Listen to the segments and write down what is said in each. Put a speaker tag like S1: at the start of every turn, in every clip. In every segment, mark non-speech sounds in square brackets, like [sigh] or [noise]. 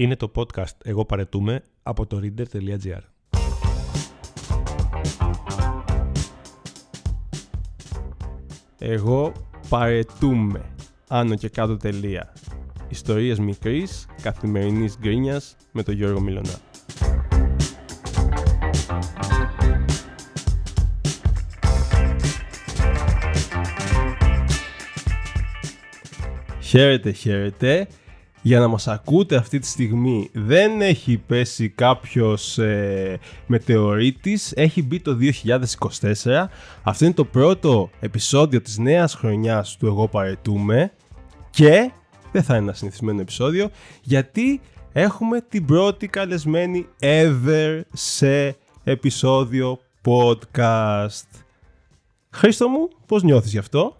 S1: Είναι το podcast «Εγώ παρετούμε» από το reader.gr. Εγώ παρετούμε. Άνω και κάτω τελεία. Ιστορίες μικρής, καθημερινής γκρίνιας με τον Γιώργο Μιλωνά. Χαίρετε, χαίρετε. Για να μας ακούτε αυτή τη στιγμή δεν έχει πέσει κάποιος ε, μετεωρίτης, έχει μπει το 2024. Αυτό είναι το πρώτο επεισόδιο της νέας χρονιάς του Εγώ Παρετούμε και δεν θα είναι ένα συνηθισμένο επεισόδιο γιατί έχουμε την πρώτη καλεσμένη ever σε επεισόδιο podcast. Χρήστο μου, πώς νιώθεις γι' αυτό;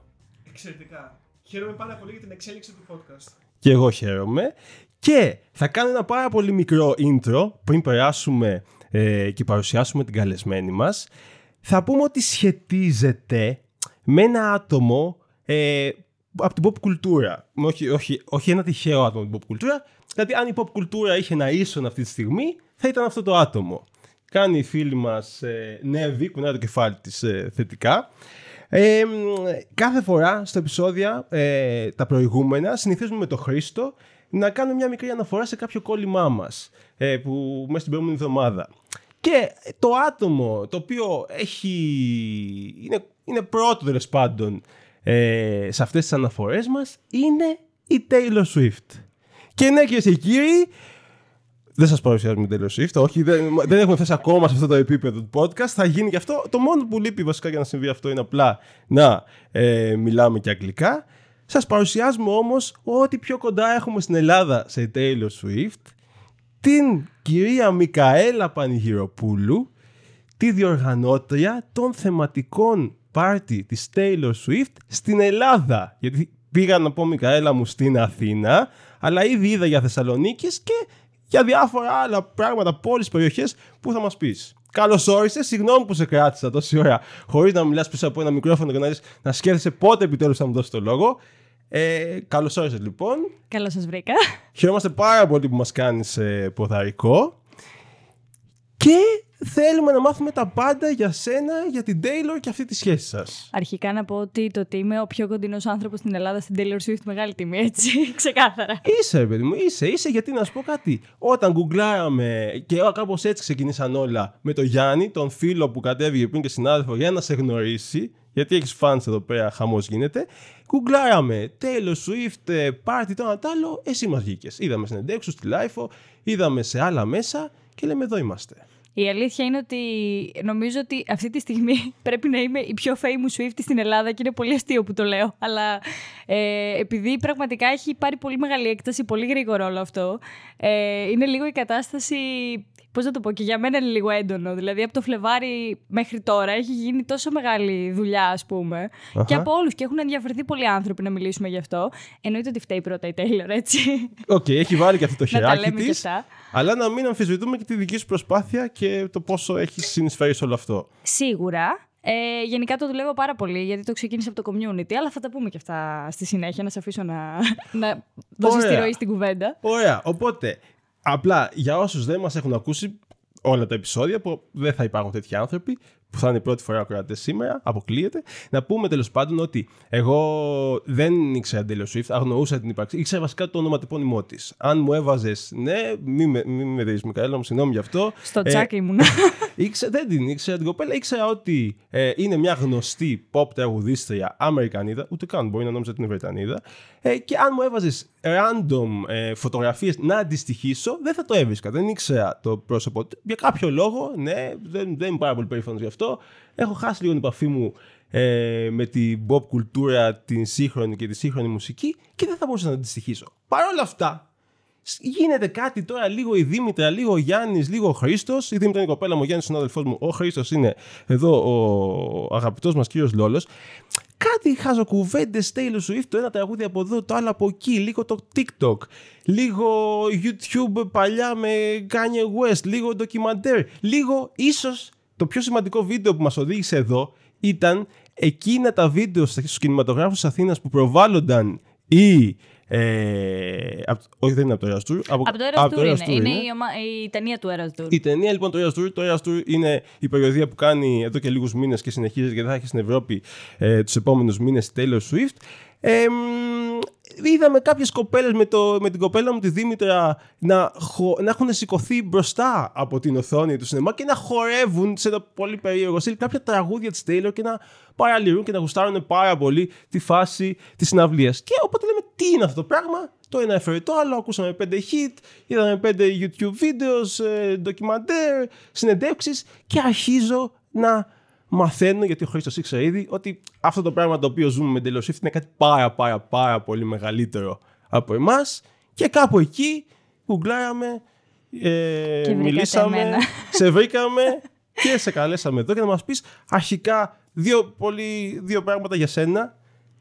S2: Εξαιρετικά. Χαίρομαι πάρα πολύ για την εξέλιξη του podcast.
S1: Και εγώ χαίρομαι. Και θα κάνω ένα πάρα πολύ μικρό intro πριν περάσουμε ε, και παρουσιάσουμε την καλεσμένη μας. Θα πούμε ότι σχετίζεται με ένα άτομο ε, από την pop κουλτούρα. Όχι, όχι, όχι ένα τυχαίο άτομο από την pop κουλτούρα. Δηλαδή αν η pop κουλτούρα είχε ένα ίσον αυτή τη στιγμή θα ήταν αυτό το άτομο. Κάνει η φίλη μας ε, Νέβη, κουνάει το κεφάλι της ε, θετικά. Ε, κάθε φορά στο επεισόδια ε, τα προηγούμενα συνηθίζουμε με τον Χρήστο να κάνουμε μια μικρή αναφορά σε κάποιο κόλλημά μας ε, που μέσα στην προηγούμενη εβδομάδα. Και το άτομο το οποίο έχει, είναι, είναι πρώτο τέλος πάντων ε, σε αυτές τις αναφορές μας είναι η Taylor Swift. Και ναι κυρίες και κύριοι, δεν σας παρουσιάζουμε την Taylor Swift. Όχι, δεν, δεν έχουμε φτάσει ακόμα σε αυτό το επίπεδο του podcast. Θα γίνει και αυτό. Το μόνο που λείπει βασικά για να συμβεί αυτό είναι απλά να ε, μιλάμε και αγγλικά. Σας παρουσιάζουμε όμως ό,τι πιο κοντά έχουμε στην Ελλάδα σε Taylor Swift. Την κυρία Μικαέλα Πανηγυροπούλου, τη διοργανώτρια των θεματικών πάρτι της Taylor Swift στην Ελλάδα. Γιατί πήγα να πω Μικαέλα μου στην Αθήνα, αλλά ήδη είδα για Θεσσαλονίκης και για διάφορα άλλα πράγματα από όλε τι περιοχές που θα μας πεις. Καλώς όρισες, συγγνώμη που σε κράτησα τόση ώρα χωρίς να μιλάς πίσω από ένα μικρόφωνο και να, να σκέφτεσαι πότε επιτέλους θα μου δώσεις το λόγο. Ε, Καλώς όρισες λοιπόν.
S3: Καλώς σας βρήκα.
S1: Χαιρόμαστε πάρα πολύ που μας κάνεις ε, ποδαρικό. Και θέλουμε να μάθουμε τα πάντα για σένα, για την Taylor και αυτή τη σχέση σας.
S3: Αρχικά να πω ότι το ότι είμαι ο πιο κοντινός άνθρωπος στην Ελλάδα στην Taylor Swift μεγάλη τιμή, έτσι. [laughs] Ξεκάθαρα.
S1: Είσαι, παιδί μου, είσαι, είσαι, γιατί να σου πω κάτι. Όταν γκουγκλάραμε και κάπως έτσι ξεκινήσαν όλα με το Γιάννη, τον φίλο που κατέβηκε πριν και συνάδελφο για να σε γνωρίσει, γιατί έχεις φάνη εδώ πέρα, χαμός γίνεται. Γκουγκλάραμε Taylor Swift, party, το ένα άλλο, εσύ μας βγήκες. Είδαμε συνεντεύξου στη Life, είδαμε σε άλλα μέσα και λέμε εδώ είμαστε.
S3: Η αλήθεια είναι ότι νομίζω ότι αυτή τη στιγμή [laughs] πρέπει να είμαι η πιο famous Swift στην Ελλάδα και είναι πολύ αστείο που το λέω. Αλλά ε, επειδή πραγματικά έχει πάρει πολύ μεγάλη έκταση, πολύ γρήγορο όλο αυτό, ε, είναι λίγο η κατάσταση Πώς να το πω, και για μένα είναι λίγο έντονο. Δηλαδή, από το Φλεβάρι μέχρι τώρα έχει γίνει τόσο μεγάλη δουλειά, ας πούμε. Και από όλους. Και έχουν ενδιαφερθεί πολλοί άνθρωποι να μιλήσουμε γι' αυτό. Εννοείται ότι φταίει πρώτα η Taylor, έτσι.
S1: OK, okay, έχει βάλει και αυτό το χεράκι της. Αλλά να μην αμφισβητούμε και τη δική σου προσπάθεια και το πόσο έχει συνεισφέρει σε όλο αυτό.
S3: Σίγουρα. Ε, γενικά το δουλεύω πάρα πολύ γιατί το ξεκίνησα από το community, αλλά θα τα πούμε και αυτά στη συνέχεια. Να σε αφήσω να, να δώσεις τη ροή στην κουβέντα.
S1: Ωραία. Οπότε, Απλά για όσους δεν μας έχουν ακούσει όλα τα επεισόδια που δεν θα υπάρχουν τέτοιοι άνθρωποι, που θα είναι η πρώτη φορά ακροατέ σήμερα, αποκλείεται. Να πούμε τέλος πάντων ότι εγώ δεν ήξερα Taylor Swift, αγνοούσα την ύπαρξη. Ήξερα βασικά το ονοματεπώνυμό της. Αν μου έβαζες, ναι, μη με, μη με δεις, Μικαέλα, μου συγγνώμη γι' αυτό.
S3: Στο ε, τσάκι ήμουν. [laughs]
S1: ήξερα, δεν την ήξερα την κοπέλα. Ήξερα ότι ε, είναι μια γνωστή pop τραγουδίστρια Αμερικανίδα, ούτε καν μπορεί να νόμιζα ότι είναι Βρετανίδα. Ε, και αν μου έβαζες random ε, φωτογραφίες να αντιστοιχίσω, δεν θα το έβρισκα. Δεν ήξερα το πρόσωπο. Για κάποιο λόγο, ναι, δεν, δεν είμαι πάρα πολύ περήφανος γι' αυτό αυτό. Έχω χάσει λίγο την επαφή μου ε, με την pop κουλτούρα, την σύγχρονη και τη σύγχρονη μουσική και δεν θα μπορούσα να αντιστοιχίσω. Παρ' όλα αυτά, γίνεται κάτι τώρα λίγο η Δήμητρα, λίγο ο Γιάννης, λίγο ο Χρήστος. Η Δήμητρα είναι η κοπέλα μου, ο Γιάννης είναι ο αδελφός μου. Ο Χρήστος είναι εδώ ο αγαπητός μας κύριος Λόλος. Κάτι χαζοκουβέντε Taylor Swift, το ένα τραγούδι από εδώ, το άλλο από εκεί, λίγο το TikTok, λίγο YouTube παλιά με Kanye West, λίγο ντοκιμαντέρ, λίγο ίσως το πιο σημαντικό βίντεο που μας οδήγησε εδώ ήταν εκείνα τα βίντεο στους κινηματογράφους της Αθήνας που προβάλλονταν οι Ε, απ- όχι, δεν είναι από το Eras Tour.
S3: Από το Eras Tour είναι. Είναι η, ομα... η ταινία του Eras Tour.
S1: Η ταινία λοιπόν το Eras Tour, το Eras Tour είναι η περιοδία που κάνει εδώ και λίγους μήνες και συνεχίζεται και θα έχει στην Ευρώπη ε, τους επόμενους μήνες η Taylor Swift. Ε, μ, είδαμε κάποιες κοπέλες με, το, με την κοπέλα μου τη Δήμητρα να, χω- να έχουν σηκωθεί μπροστά από την οθόνη του σινεμά και να χορεύουν σε ένα πολύ περίεργο στυλ κάποια τραγούδια της Taylor και να παραλυρούν και να γουστάρουν πάρα πολύ τη φάση της συναυλίας. Και οπότε λέμε τι είναι αυτό το πράγμα, το ένα έφερε το άλλο, ακούσαμε 5 hit, είδαμε 5 YouTube videos, ε, ντοκιμαντέρ, συνεντεύξεις και αρχίζω να μαθαίνω, γιατί ο Χρήστος ήξερε ήδη, ότι αυτό το πράγμα το οποίο ζούμε με Taylor Swift είναι κάτι πάρα πάρα πάρα πολύ μεγαλύτερο από εμάς και κάπου εκεί γκουγκλάραμε, ε,
S3: βρήκατε
S1: μιλήσαμε,
S3: εμένα. [laughs]
S1: σε βρήκαμε και σε καλέσαμε εδώ για να μας πεις αρχικά δύο, πολύ, δύο πράγματα για σένα.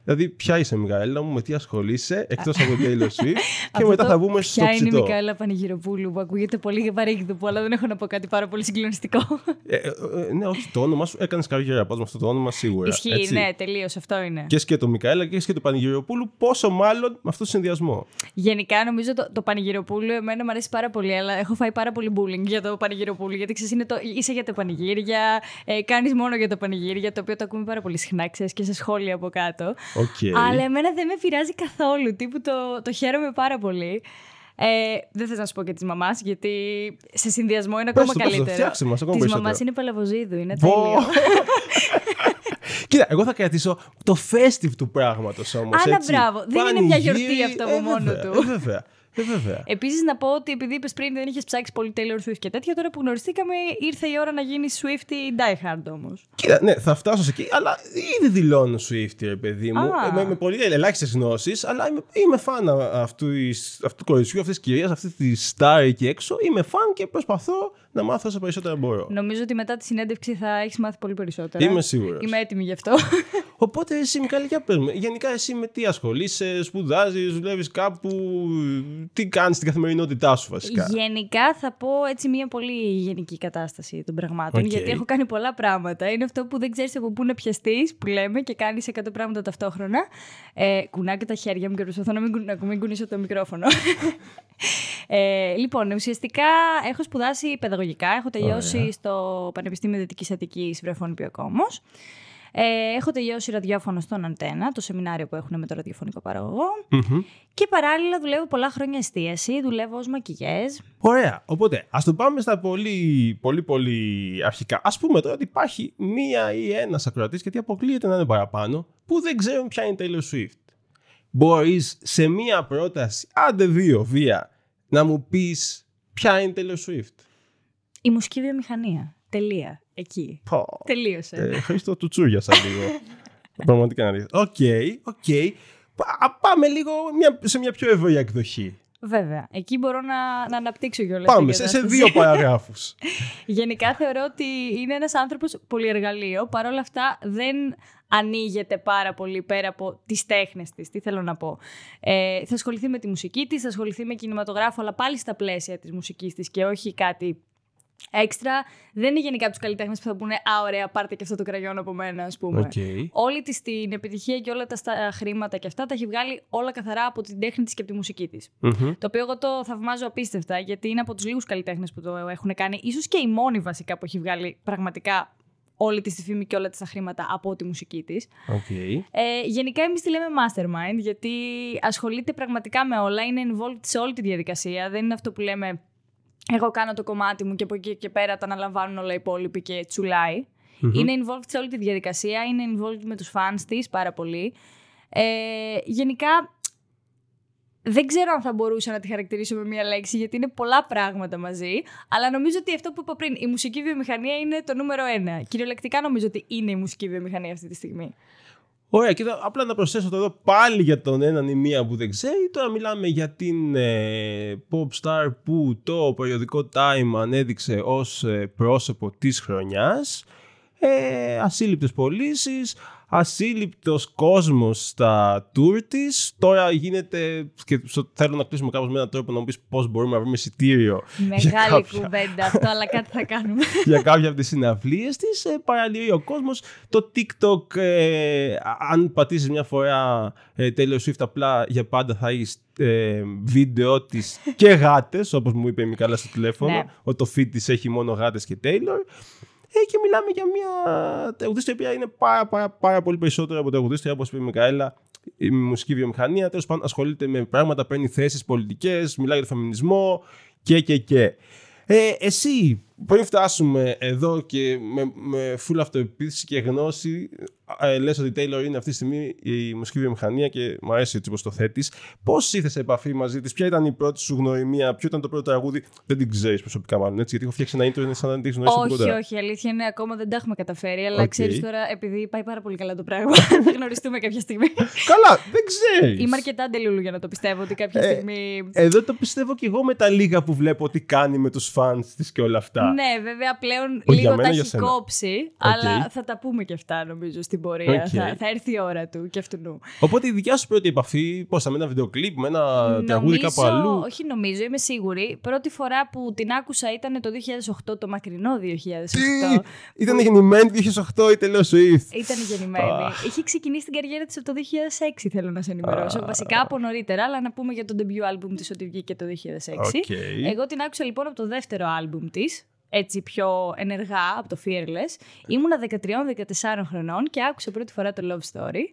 S1: Δηλαδή, ποια είσαι, Μιγαέλα μου, με τι ασχολείσαι, εκτός από την Taylor [laughs] Swift. και
S3: Αυτό
S1: μετά θα βγούμε στο
S3: Ποια είναι η
S1: ψητό.
S3: Μικαέλα Πανηγυροπούλου που ακούγεται πολύ βαρύγδουπο, αλλά δεν έχω να πω κάτι πάρα πολύ συγκλονιστικό.
S1: Ε, ε, ε, ναι, όχι το όνομα σου. Έκανες καριέρα πάντως με αυτό το όνομα σίγουρα.
S3: Ισχύει,
S1: έτσι.
S3: ναι, τελείως αυτό είναι.
S1: Και σκέτο Μικαέλα και σκέτο Πανηγυροπούλου, πόσο μάλλον με αυτό το συνδυασμό.
S3: Γενικά νομίζω το, το Πανηγυροπούλου εμένα μου αρέσει πάρα πολύ, αλλά έχω φάει πάρα πολύ bullying για το Πανηγυροπούλου. Γιατί ξέρεις, το, είσαι για τα πανηγύρια, ε, κάνεις μόνο για τα πανηγύρια, το οποίο το ακούμε πάρα πολύ συχνά, ξέρεις, και σε σχόλια από κάτω.
S1: Οκ.
S3: Αλλά εμένα δεν με πειράζει καθόλου. Τύπου το, το χαίρομαι πάρα πολύ. Ε, δεν θες να σου πω και της μαμάς, γιατί σε συνδυασμό είναι
S1: Πες
S3: ακόμα
S1: το, πες το,
S3: καλύτερο.
S1: φτιάξε μας ακόμα
S3: Της
S1: περισσότερο.
S3: μαμάς είναι Παλαβοζίδου, είναι
S1: Πω.
S3: τέλειο. [laughs]
S1: Κοίτα, εγώ θα κρατήσω το festive του πράγματος όμως.
S3: Άρα, μπράβο. Δεν είναι μια γιορτή αυτό από μόνο του.
S1: Ε, βέβαια. Ε, βέβαια.
S3: Επίσης, να πω ότι επειδή είπες πριν δεν είχες ψάξει πολύ Taylor Swift και τέτοια, τώρα που γνωριστήκαμε ήρθε η ώρα να γίνει Swift ή Die Hard όμως.
S1: Κοίτα, ναι, θα φτάσω σε εκεί, αλλά ήδη δηλώνω Swift, ρε παιδί μου.
S3: Α.
S1: Ε, Με, με πολύ ελάχιστες γνώσεις, αλλά είμαι, είμαι φαν αυτού, εις- αυτού του κοριτσιού, αυτής της κυρίας, αυτή τη star εκεί έξω. Είμαι φαν και προσπαθώ να μάθω όσο περισσότερα μπορώ.
S3: Νομίζω ότι μετά τη συνέντευξη θα έχεις μάθει πολύ περισσότερα.
S1: Είμαι σίγουρος.
S3: Είμαι έτοιμη γι' αυτό. [laughs]
S1: Οπότε εσύ, Μικαέλα, για πες μου. Γενικά, εσύ με τι ασχολείσαι, σπουδάζεις, δουλεύεις κάπου. Τι κάνεις στην καθημερινότητά σου, βασικά.
S3: Γενικά θα πω έτσι μια πολύ γενική κατάσταση των πραγμάτων.
S1: Οκ.
S3: Γιατί έχω κάνει πολλά πράγματα. Είναι αυτό που δεν ξέρεις από πού να πιαστείς, που λέμε και κάνεις 100 πράγματα ταυτόχρονα. Ε, κουνάω και τα χέρια μου και προσπαθώ να μην, κου- να μην κουνήσω το μικρόφωνο. [laughs] ε, λοιπόν, ουσιαστικά έχω σπουδάσει παιδαγωγικά. Έχω τελειώσει
S1: Ωραία.
S3: στο Πανεπιστήμιο Δυτικής Αττικής Βρεφών Πιακόμος. Ε, έχω τελειώσει ραδιόφωνο στον Αντένα, το σεμινάριο που έχουν με το ραδιοφωνικό παραγωγό.
S1: Μμμ.
S3: Και παράλληλα δουλεύω πολλά χρόνια εστίαση, δουλεύω ως μακιγιέζ.
S1: Ωραία. Οπότε, ας το πάμε στα πολύ, πολύ, πολύ αρχικά. Α πούμε τώρα ότι υπάρχει μία ή ένας ακροατής, γιατί αποκλείεται να είναι παραπάνω, που δεν ξέρουν ποια είναι η Taylor Swift. Μπορείς σε μία πρόταση, άντε δύο βία, να μου πεις ποια είναι η Taylor Swift.
S3: Η μουσική βιομηχανία. Τελεία. Εκεί.
S1: Πω.
S3: Τελείωσε.
S1: Ε, Χρήστο, τουτ σούριασα [laughs] λίγο. Πραγματικά να δεις. OK, OK. Πα- Πάμε λίγο μια, σε μια πιο ευρεία εκδοχή.
S3: Βέβαια. Εκεί μπορώ να, να αναπτύξω κιόλας.
S1: Πάμε σε, σε δύο [laughs] παραγράφους.
S3: Γενικά θεωρώ ότι είναι ένας άνθρωπος πολυεργαλείο. Παρ' όλα αυτά δεν ανοίγεται πάρα πολύ πέρα από τις τέχνες της. Τι θέλω να πω. Ε, θα ασχοληθεί με τη μουσική της, θα ασχοληθεί με κινηματογράφο, αλλά πάλι στα πλαίσια της μουσικής της και όχι κάτι έξτρα. Δεν είναι γενικά από τους καλλιτέχνες που θα πούνε «Α, ωραία, πάρτε και αυτό το κραγιόν από μένα», ας πούμε.
S1: Οκ.
S3: Όλη της την επιτυχία και όλα τα στα- χρήματα και αυτά τα έχει βγάλει όλα καθαρά από την τέχνη της και από τη μουσική της.
S1: Μμμ.
S3: Το οποίο εγώ το θαυμάζω απίστευτα, γιατί είναι από τους λίγους καλλιτέχνες που το έχουν κάνει. ίσως και η μόνη βασικά που έχει βγάλει πραγματικά όλη τη τη φήμη και όλα της τα χρήματα από τη μουσική της.
S1: Οκ.
S3: Ε, γενικά εμείς τη λέμε mastermind, γιατί ασχολείται πραγματικά με όλα, είναι involved σε όλη τη διαδικασία. Δεν είναι αυτό που λέμε εγώ κάνω το κομμάτι μου και από εκεί και πέρα τα αναλαμβάνουν όλα οι υπόλοιποι και τσουλάει. Είναι involved σε όλη τη διαδικασία, είναι involved με τους fans της πάρα πολύ. Ε, γενικά δεν ξέρω αν θα μπορούσα να τη χαρακτηρίσω με μία λέξη, γιατί είναι πολλά πράγματα μαζί. Αλλά νομίζω ότι αυτό που είπα πριν, η μουσική βιομηχανία είναι το νούμερο ένα. Κυριολεκτικά νομίζω ότι είναι η μουσική βιομηχανία αυτή τη στιγμή.
S1: Ωραία, και τώρα απλά να προσθέσω εδώ πάλι για τον έναν ή μία που δεν ξέρει. Τώρα μιλάμε για την ε, pop star που το περιοδικό Time ανέδειξε ως ε, πρόσωπο της χρονιάς. Ε, ασύλληπτες πωλήσεις, ασύλληπτος κόσμος στα tour της. Τώρα γίνεται, και στο- θέλω να κλείσουμε κάπως με έναν τρόπο να μου πεις πώς μπορούμε να βρούμε εισιτήριο για
S3: Μεγάλη
S1: κάποια-
S3: κουβέντα αυτό, αλλά κάτι θα κάνουμε. [laughs]
S1: για κάποια από τις συναυλίες της. Ε, παραλύει ο κόσμος. Το TikTok, ε, α- αν πατήσεις μια φορά ε, Taylor Swift απλά για πάντα θα έχεις ε, βίντεο της και γάτες, όπως μου είπε η Μικάλα στο τηλέφωνο,
S3: Ναι.
S1: ότι το feed της έχει μόνο γάτες και Taylor. Ε, και μιλάμε για μια τραγουδίστρια η οποία είναι πάρα, πάρα, πάρα πολύ περισσότερο από τραγουδίστρια, όπως είπε η Μικαέλα, η μουσική βιομηχανία. Τέλος πάντων, ασχολείται με πράγματα, παίρνει θέσεις πολιτικές, μιλάει για το φεμινισμό και και και. Ε, εσύ, πριν φτάσουμε εδώ και με, με full αυτοεπίθεση και γνώση, ε, λες ότι η Taylor είναι αυτή τη στιγμή η μουσική βιομηχανία και μου αρέσει έτσι όπως το θέτεις. Πώς ήρθες σε επαφή μαζί της, ποια ήταν η πρώτη σου γνωριμία, ποιο ήταν το πρώτο τραγούδι, δεν την ξέρεις προσωπικά μάλλον έτσι, γιατί έχω φτιάξει ένα intro, είναι σαν να την γνωρίσει
S3: όχι,
S1: πρώτα.
S3: όχι, η αλήθεια είναι ακόμα δεν τα έχουμε καταφέρει. Αλλά
S1: Οκ.
S3: ξέρεις τώρα, επειδή πάει πάρα πολύ καλά το πράγμα, [laughs] θα γνωριστούμε κάποια στιγμή.
S1: Καλά, δεν ξέρεις.
S3: Είμαι αρκετά delulu για να το πιστεύω ότι κάποια
S1: Ε,
S3: στιγμή.
S1: Εδώ το πιστεύω και εγώ με τα λίγα που βλέπω τι κάνει με τους fans της και όλα αυτά.
S3: Ναι, βέβαια πλέον
S1: Όχι για
S3: λίγο
S1: μένα,
S3: τα
S1: για
S3: έχει
S1: σένα.
S3: κόψει,
S1: Οκ.
S3: αλλά θα τα πούμε και αυτά νομίζω στην πορεία.
S1: Οκ.
S3: Θα, θα έρθει η ώρα του και αυτουνού.
S1: Οπότε η δικιά σου πρώτη επαφή, πώς θα με ένα βίντεο κλιπ, με ένα τραγούδι κάπου αλλού;
S3: όχι νομίζω, είμαι σίγουρη. Πρώτη φορά που την άκουσα ήταν το 2008, το μακρινό 2008.
S1: Τι! Ήταν γεννημένη 2008 η Taylor Swift.
S3: Ήταν γεννημένη.
S1: Αχ.
S3: Είχε ξεκινήσει την καριέρα της από το 2006, θέλω να σε ενημερώσω.
S1: Αχ.
S3: Βασικά από νωρίτερα, αλλά να πούμε για το debut album της ότι βγήκε το 2006.
S1: Οκ.
S3: Εγώ την άκουσα λοιπόν από το δεύτερο album της, έτσι πιο ενεργά από το Fearless. Ήμουνα 13-14 χρονών και άκουσα πρώτη φορά το Love Story.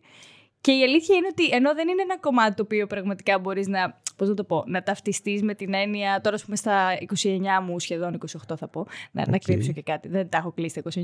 S3: Και η αλήθεια είναι ότι ενώ δεν είναι ένα κομμάτι το οποίο πραγματικά μπορείς να, πώς να το πω, να ταυτιστείς με την έννοια, τώρα ας πούμε στα 29 μου, σχεδόν 28 θα πω, να, να
S1: Οκ.
S3: κρύψω και κάτι, δεν τα έχω κλείσει τα 29.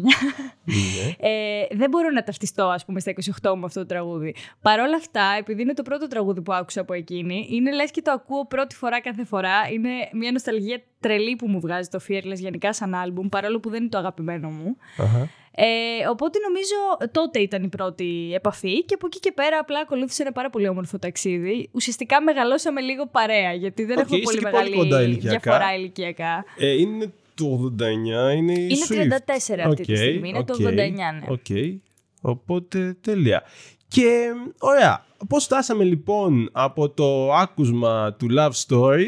S1: Ναι. [laughs]
S3: Ε, δεν μπορώ να ταυτιστώ, ας πούμε, στα 28 μου αυτό το τραγούδι. Παρ' όλα αυτά, επειδή είναι το πρώτο τραγούδι που άκουσα από εκείνη, είναι λες και το ακούω πρώτη φορά κάθε φορά. Είναι μια νοσταλγία τρελή που μου βγάζει το Fearless γενικά σαν άλμπουμ, παρόλο που δεν είναι το αγαπημένο μου.
S1: Αχα.
S3: Ε, οπότε νομίζω τότε ήταν η πρώτη επαφή και από εκεί και πέρα απλά ακολούθησε ένα πάρα πολύ όμορφο ταξίδι. Ουσιαστικά μεγαλώσαμε λίγο παρέα, γιατί δεν
S1: Οκ,
S3: έχουμε
S1: είστε
S3: πολύ
S1: και πολύ
S3: μεγάλη
S1: κοντά ηλικιακά.
S3: διαφορά ηλικιακά.
S1: Ε, είναι το 89, είναι η
S3: Είναι
S1: Swift.
S3: 34 αυτή τη
S1: Οκ,
S3: στιγμή, είναι το
S1: οκ,
S3: 89, ναι.
S1: Οκ, οπότε τέλεια. Και ωραία, πώς φτάσαμε λοιπόν από το άκουσμα του Love Story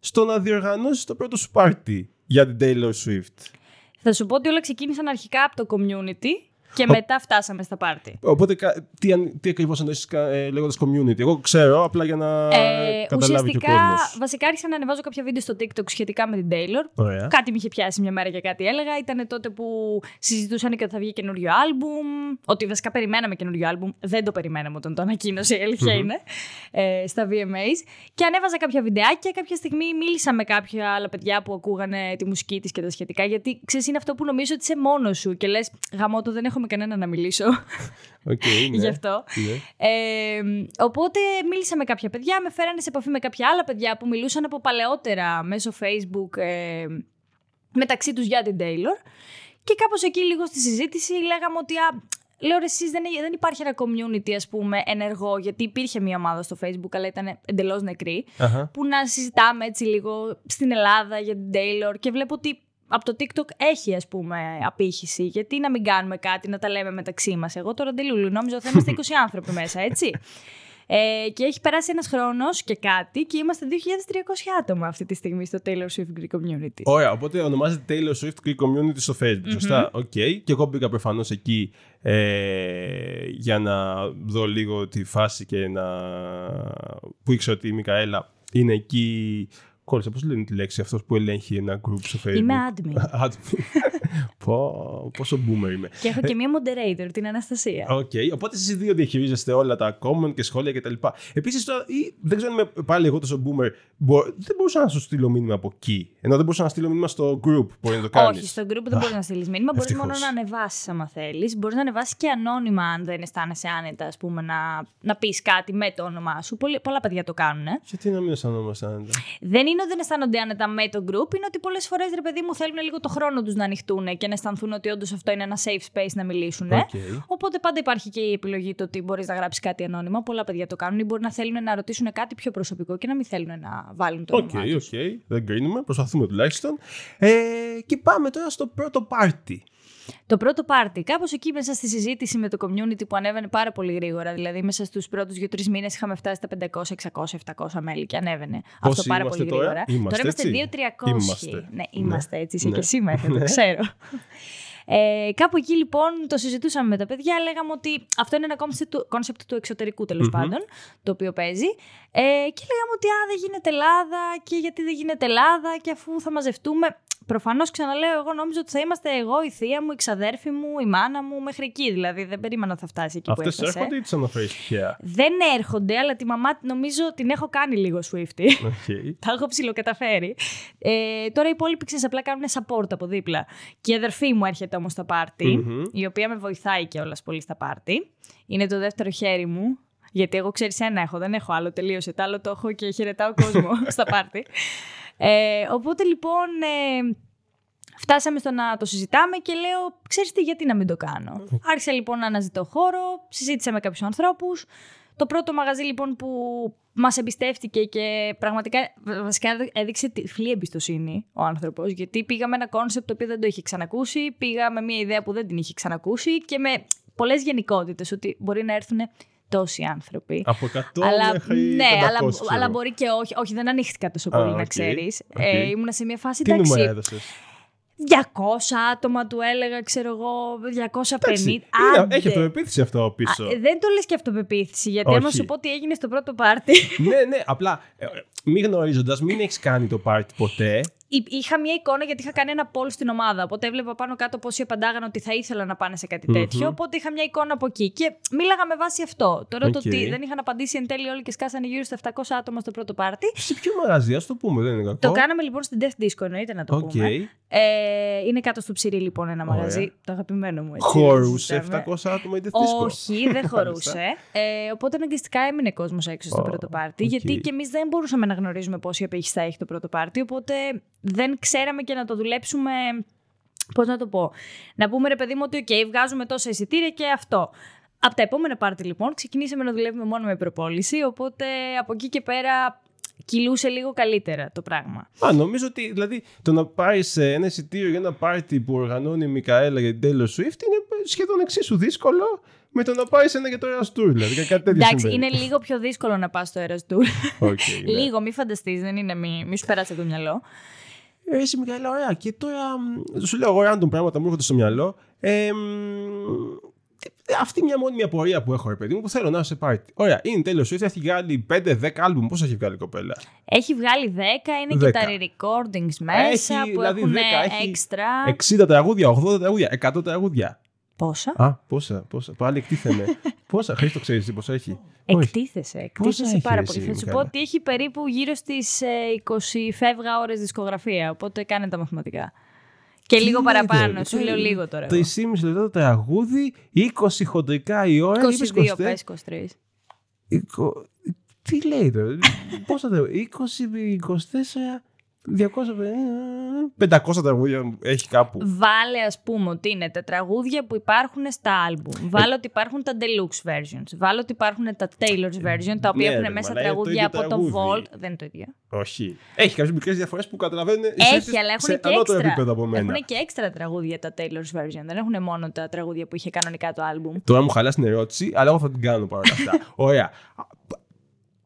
S1: στο να διοργανώσεις το πρώτο σου πάρτι για την Taylor Swift;
S3: Θα σου πω ότι όλα ξεκίνησαν αρχικά από το community και μετά φτάσαμε στα πάρτι.
S1: Οπότε κα- τι, αν- τι ακριβώς εννοείς κα- ε, λέγοντας community. Εγώ ξέρω απλά για να
S3: Ε,
S1: καταλάβει και ο
S3: ουσιαστικά,
S1: κόσμος.
S3: βασικά άρχισα να ανεβάζω κάποια βίντεο στο TikTok σχετικά με την Taylor.
S1: Ωραία.
S3: Κάτι με είχε πιάσει μια μέρα και κάτι έλεγα. Ήταν τότε που συζητούσαν και ότι θα βγει καινούριο άλμπουμ. Ότι βασικά περιμέναμε καινούριο άλμπουμ. Δεν το περιμέναμε όταν το ανακοίνωσε, η αλήθεια είναι. Ε, στα VMAs. Και ανέβαζα κάποια βιντεάκια. Κάποια στιγμή μίλησα με κάποια άλλα παιδιά που ακούγανε τη μουσική της και τα σχετικά. Γιατί ξέρεις, είναι αυτό που νομίζω ότι είσαι μόνος σου και λες: Γαμώτο, δεν έχουμε κανένα να μιλήσω.
S1: Οκ, ναι.
S3: Γι' αυτό.
S1: Ναι.
S3: Ε, οπότε μίλησα με κάποια παιδιά, με φέρανε σε επαφή με κάποια άλλα παιδιά που μιλούσαν από παλαιότερα μέσω Facebook ε, μεταξύ τους για την Taylor. Και κάπως εκεί λίγο στη συζήτηση λέγαμε ότι α, λέω ρε σεις δεν, δεν υπάρχει ένα community ας πούμε ενεργό γιατί υπήρχε μια ομάδα στο Facebook αλλά ήταν εντελώς νεκρή
S1: Αχα.
S3: που να συζητάμε έτσι λίγο στην Ελλάδα για την Taylor και βλέπω ότι από το TikTok έχει ας πούμε απήχηση γιατί να μην κάνουμε κάτι, να τα λέμε μεταξύ μας. Εγώ τώρα delulu νόμιζα ότι θα είμαστε 20 άνθρωποι μέσα, έτσι. Ε, και έχει περάσει ένας χρόνος και κάτι και είμαστε 2.300 άτομα αυτή τη στιγμή στο Taylor Swift Greek Community.
S1: Ωραία, οπότε ονομάζεται Taylor Swift Greek Community στο Facebook, σωστά; Οκ. Και εγώ μπήκα προφανώς εκεί ε, για να δω λίγο τη φάση και να. που ήξερα ότι η Μικαέλα είναι εκεί. Κόλλησα, πώς λένε τη λέξη αυτός που ελέγχει ένα group στο Facebook;
S3: Είμαι admin. [laughs]
S1: admin. Πω, πόσο boomer είμαι.
S3: και έχω και μία moderator, την Αναστασία.
S1: Οκ, οπότε εσείς οι δύο διαχειρίζεστε όλα τα comment και σχόλια κτλ. Επίσης, τώρα, ή, δεν ξέρω αν είμαι πάλι εγώ τόσο boomer, μπο, δεν μπορούσα να σου στείλω μήνυμα από εκεί. Ενώ δεν μπορούσα να στείλω μήνυμα στο group. Μπορεί να το κάνεις.
S3: Όχι, στο group δεν μπορείς να στείλεις μήνυμα. Μπορείς
S1: ευτυχώς.
S3: μόνο να ανεβάσεις άμα θέλεις. Μπορείς να ανεβάσεις και ανώνυμα αν δεν αισθάνεσαι άνετα, ας πούμε, να, να πεις κάτι με το όνομά σου. Πολλοί, πολλά παιδιά το κάνουν. Ε.
S1: Γιατί να μην αισθανόμαστε άνετα;
S3: Δεν είναι ότι δεν αισθάνονται άνετα με το group, είναι ότι πολλές φορές ρε παιδί μου θέλουν λίγο το χρόνο τους να ανοιχτούν και να αισθανθούν ότι όντως αυτό είναι ένα safe space να μιλήσουν.
S1: Οκ.
S3: Οπότε πάντα υπάρχει και η επιλογή το ότι μπορείς να γράψεις κάτι ανώνυμα. Πολλά παιδιά το κάνουν ή μπορεί να θέλουν να ρωτήσουν κάτι πιο προσωπικό και να μην θέλουν να βάλουν το
S1: Οκ,
S3: όνομά τους.
S1: οκ. Δεν κρίνουμε. Προσπαθούμε τουλάχιστον. Ε, και πάμε τώρα στο πρώτο πάρτι.
S3: Το πρώτο πάρτι, κάπως εκεί μέσα στη συζήτηση με το community που ανέβαινε πάρα πολύ γρήγορα. Δηλαδή, μέσα στους πρώτους δύο-τρεις μήνες είχαμε φτάσει στα 500, 600, 700 μέλη και ανέβαινε.
S1: Πόσοι
S3: Αυτό πάρα
S1: είμαστε
S3: πολύ
S1: τώρα;
S3: γρήγορα.
S1: Είμαστε
S3: τώρα είμαστε
S1: έτσι;
S3: 2-300.
S1: Είμαστε.
S3: Ναι, είμαστε έτσι. Είσαι
S1: Ναι.
S3: και εσύ μέχρι,
S1: Ναι.
S3: το ξέρω. Ε, κάπου εκεί λοιπόν το συζητούσαμε με τα παιδιά. Λέγαμε ότι αυτό είναι ένα κόνσεπτ του εξωτερικού τέλος
S1: Μμμ.
S3: πάντων, το οποίο παίζει. Ε, και λέγαμε ότι α, δεν γίνεται Ελλάδα και γιατί δεν γίνεται Ελλάδα και αφού θα μαζευτούμε. Προφανώς ξαναλέω, εγώ νόμιζα ότι θα είμαστε εγώ, η θεία μου, η ξαδέρφη μου, η μάνα μου μέχρι εκεί. Δηλαδή δεν περίμενα ότι θα φτάσει εκεί που
S1: Αυτές
S3: έφτασε.
S1: έρχονται ή τις αναφέρεις τυχαία.
S3: Δεν έρχονται, αλλά τη μαμά νομίζω την έχω κάνει λίγο Swifty.
S1: Οκ. [laughs]
S3: Τα έχω ψιλοκαταφέρει. Ε, τώρα οι υπόλοιποι ξέρεις, απλά κάνουν support από δίπλα. Και η αδερφή μου έρχεται όμως στο πάρτι,
S1: Μμμ.
S3: η οποία με βοηθάει και όλα πολύ στα πάρτι. Είναι το δεύτερο χέρι μου. Γιατί εγώ ξέρεις ένα έχω, δεν έχω άλλο. Τελείωσε. Το άλλο το έχω και χαιρετάω κόσμο [laughs] στα πάρτι. Ε, οπότε λοιπόν ε, φτάσαμε στο να το συζητάμε και λέω, ξέρεις τι, γιατί να μην το κάνω; Άρχισα λοιπόν να αναζητώ χώρο, συζήτησα με κάποιους ανθρώπους. Το πρώτο μαγαζί λοιπόν που μας εμπιστεύτηκε και πραγματικά βασικά έδειξε τυφλή εμπιστοσύνη ο άνθρωπος γιατί πήγαμε ένα κόνσεπτ το οποίο δεν το είχε ξανακούσει, πήγα με μια ιδέα που δεν την είχε ξανακούσει και με πολλές γενικότητες ότι μπορεί να έρθουν τόσοι άνθρωποι.
S1: Από 100
S3: Αλλά,
S1: μέχρι
S3: ναι,
S1: 500,
S3: αλλά,
S1: ξέρω.
S3: αλλά μπορεί και όχι. Όχι, δεν ανοίχτηκα τόσο
S1: Α,
S3: πολύ, να
S1: οκ,
S3: ξέρεις.
S1: οκ.
S3: Ε, ήμουνα σε μια φάση.
S1: Τι νούμερα
S3: εντάξει,
S1: έδωσες;
S3: 200 άτομα του έλεγα, ξέρω εγώ, 250.
S1: Εντάξει,
S3: άντε.
S1: έχει αυτοπεποίθηση αυτό πίσω.
S3: Α, ε, δεν το λες και αυτοπεποίθηση, γιατί άμα
S1: Όχι.
S3: σου πω τι έγινε στο πρώτο πάρτι.
S1: ναι, ναι, απλά ε, ε, μη γνωρίζοντας, μην έχεις κάνει το πάρτι ποτέ.
S3: Εί- Είχα μια εικόνα γιατί είχα κάνει ένα poll στην ομάδα. Οπότε έβλεπα πάνω κάτω πόσοι απαντάγαν ότι θα ήθελαν να πάνε σε κάτι
S1: Μμμ.
S3: τέτοιο. Οπότε είχα μια εικόνα από εκεί. Και μίλαγα με βάση αυτό. Τώρα το
S1: Οκ.
S3: ότι δεν είχαν απαντήσει εν τέλει όλοι και σκάσανε γύρω στα 700 άτομα στο πρώτο πάρτι.
S1: Σε ποιο μαγαζί, ας το πούμε, δεν είναι κακό.
S3: Το κάναμε λοιπόν στην Death Disco, εννοείται να το
S1: Οκ.
S3: πούμε. Ε, είναι κάτω στου Ψυρρή λοιπόν ένα
S1: Ωραία.
S3: μαγαζί. Το αγαπημένο μου. Έτσι,
S1: Χωρούσε
S3: δεν συζητάμε.
S1: 700 άτομα η Death Disco;
S3: Όχι, δεν χωρούσε. ε, οπότε αναγκαστικά έμεινε κόσμος έξω στο
S1: Ω,
S3: πρώτο πάρτι.
S1: οκ.
S3: Γιατί και εμείς δεν μπορούσαμε να γνωρίζουμε πόση απήχηση θα έχει το πρώτο πάρτι. Οπότε δεν ξέραμε και να το δουλέψουμε. Πώς να το πω. Να πούμε ρε παιδί μου ότι, OK, βγάζουμε τόσα εισιτήρια και αυτό. Από τα επόμενα πάρτι λοιπόν ξεκινήσαμε να δουλεύουμε μόνο με προπόληση. Οπότε από εκεί και πέρα κυλούσε λίγο καλύτερα το πράγμα.
S1: Α, νομίζω ότι δηλαδή το να πάρεις ένα εισιτήριο για ένα πάρτι που οργανώνει η Μικαέλα για την Taylor Swift είναι σχεδόν εξίσου δύσκολο με το να πάρεις ένα για το Eras Tour. Δηλαδή και κάτι τέτοιο
S3: Εντάξει,
S1: συμβαίνει.
S3: είναι λίγο πιο δύσκολο να πας στο Eras Tour. [laughs]
S1: Οκ, ναι.
S3: λίγο, μη φανταστείς, δεν είναι, μη, μη σου περάσει από το μυαλό.
S1: Ε, Εσύ Μικαέλα, ωραία. Και τώρα μ, σου λέω εγώ random πράγματα μου έρχονται στο μυαλό. Ε, μ, αυτή μια μόνη μια πορεία που έχω, ρε παιδί μου, που θέλω να σε πάρτι. Ωραία, είναι η Taylor Swift, έχει βγάλει 5-10 άλμπουμ. Πώς έχει βγάλει η κοπέλα;
S3: Έχει βγάλει 10, είναι
S1: 10.
S3: και τα re-recordings μέσα
S1: Έχει,
S3: που
S1: δηλαδή,
S3: έχουν
S1: 10, έχει
S3: έξτρα.
S1: 60 τραγούδια, 80 τραγούδια, 100 τραγούδια.
S3: Πόσα;
S1: Α, πόσα, πόσα. Πάλι εκτίθεμε. [laughs] πόσα, Χρήστο, ξέρεις τι πόσα έχει; Όχι.
S3: Εκτίθεσαι,
S1: Πόσα
S3: εκτίθεσαι
S1: έχει,
S3: πάρα
S1: ρε,
S3: πολύ.
S1: εσύ,
S3: Θα σου πω
S1: Μιχάλη;
S3: ότι έχει περίπου γύρω στις ε, 20 φεύγα ώρες δισκογραφία, οπότε κάνε τα μαθηματικά. Και
S1: Τι
S3: λίγο
S1: λέτε,
S3: παραπάνω,
S1: ρε,
S3: σου
S1: τι-
S3: λέω λίγο τώρα. εγώ.
S1: 3,5 λεπτά το τραγούδι, 20 χοντρικά η ώρα.
S3: 22
S1: είπες
S3: πες, 23.
S1: Εικο- Τι λέει τώρα, πόσα τραγούδια, 20, 24, 200, 500 τραγούδια έχει κάπου.
S3: Βάλε ας πούμε ότι είναι τα τραγούδια που υπάρχουν στα άλμπουμ. Βάλε ότι υπάρχουν τα deluxe versions. Βάλε ότι υπάρχουν τα Taylor's version, τα οποία
S1: Ναι,
S3: έχουν
S1: ρε,
S3: μέσα
S1: μα, αλλά είναι το
S3: τραγούδια
S1: ίδιο
S3: από το
S1: τραγούδι.
S3: Vault. Δεν είναι το ίδιο.
S1: Όχι. Έχει κάποιες μικρές διαφορές που καταλαβαίνουν.
S3: Έχει, αλλά
S1: σε
S3: έχουν και
S1: ανώτερο
S3: έξτρα.
S1: επίπεδο από μένα.
S3: Έχουν και έξτρα τραγούδια τα Taylor's version. Δεν έχουν μόνο τα τραγούδια που είχε κανονικά το άλμπουμ.
S1: Τώρα μου χαλάς την ερώτηση, αλλά εγώ θα την κάνω παρόλα αυτά. [laughs] Ωραία.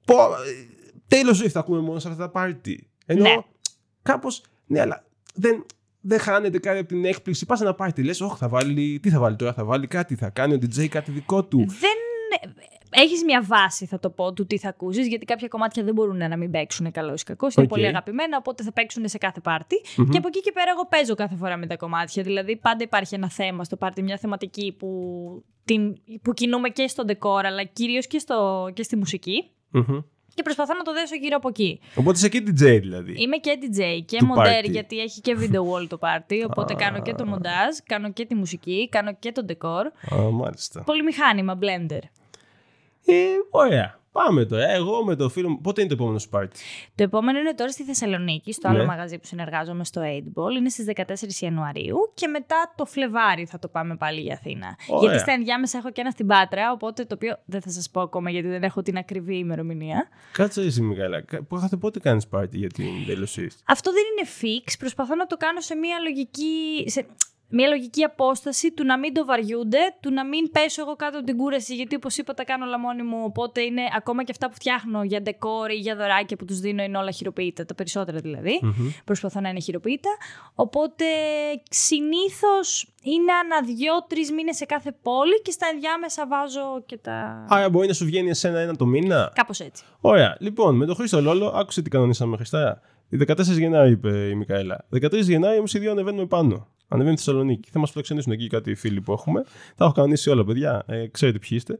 S1: Πω, Taylor Swift θα ακούμε μόνο σε αυτά τα πάρτι. Ενώ
S3: Ναι.
S1: Κάπως. Ναι, αλλά δεν, δεν χάνεται κάτι από την έκπληξη. Πας σε ένα πάρτι, λες, Όχι, θα βάλει. Τι θα βάλει τώρα, θα βάλει κάτι, θα κάνει ο DJ κάτι δικό του.
S3: Δεν. Έχεις μια βάση, θα το πω, του τι θα ακούσεις, γιατί κάποια κομμάτια δεν μπορούν να μην παίξουν καλό ή κακό. Είναι
S1: Οκ.
S3: πολύ αγαπημένα, οπότε θα παίξουν σε κάθε πάρτι.
S1: Μμμ.
S3: Και από εκεί και πέρα, εγώ παίζω κάθε φορά με τα κομμάτια. Δηλαδή, πάντα υπάρχει ένα θέμα στο πάρτι, μια θεματική που, την, που κινούμε και στο decor, αλλά κυρίως και, στο, και στη μουσική.
S1: Μμμ.
S3: Και προσπαθώ να το δέσω γύρω από εκεί.
S1: Οπότε είσαι και DJ δηλαδή.
S3: Είμαι και DJ και
S1: Του
S3: μοντέρ
S1: πάρτι.
S3: γιατί έχει και video wall το πάρτι. Οπότε
S1: Α.
S3: κάνω και το μοντάζ, κάνω και τη μουσική, κάνω και το decor.
S1: Α, μάλιστα.
S3: Πολύ μηχάνημα, blender.
S1: Ε, ωραία. Πάμε τώρα. Εγώ με το φίλο μου. Πότε είναι το επόμενο σου πάρτι;
S3: Το επόμενο είναι τώρα στη Θεσσαλονίκη, στο άλλο
S1: Ναι.
S3: μαγαζί που συνεργάζομαι στο 8ball. Είναι στις 14 Ιανουαρίου και μετά το Φλεβάρι θα το πάμε πάλι για Αθήνα.
S1: Ωραία.
S3: Γιατί στα ενδιάμεσα έχω και ένα στην Πάτρα, οπότε το οποίο δεν θα σας πω ακόμα γιατί δεν έχω την ακριβή ημερομηνία.
S1: Κάτσε εσύ, Μικαέλα. Κα- Πότε, πότε κάνει πάρτι για την Taylor Swift.
S3: Αυτό δεν είναι fix, προσπαθώ να το κάνω σε μια λογική... Σε... μια λογική απόσταση του να μην το βαριούνται, του να μην πέσω εγώ κάτω από την κούραση, γιατί όπως είπα τα κάνω όλα μόνη μου. Οπότε είναι ακόμα και αυτά που φτιάχνω για ντεκόρ ή για δωράκια που τους δίνω είναι όλα χειροποίητα, τα περισσότερα δηλαδή. Προσπαθώ να είναι χειροποίητα. Οπότε συνήθως είναι ανά δύο-τρει μήνες σε κάθε πόλη και στα ενδιάμεσα βάζω και τα.
S1: Άρα μπορεί να σου βγαίνει εσένα ένα το μήνα;
S3: Κάπως έτσι.
S1: Ωραία. Λοιπόν, με τον Χρήστο Λόλο, άκουσε τι κανονίσαμε Χριστά. Η 14 Γενάρη είπε η Μικαέλα. 13 Γενάρη εμεί οι δύο ανεβαίνουμε πάνω. Ανεβαίνουμε στη Θεσσαλονίκη. Θα μας φιλοξενήσουν εκεί κάτι φίλοι που έχουμε. Θα έχω κανονίσει όλα, παιδιά. Ε, ξέρετε ποιοι είστε.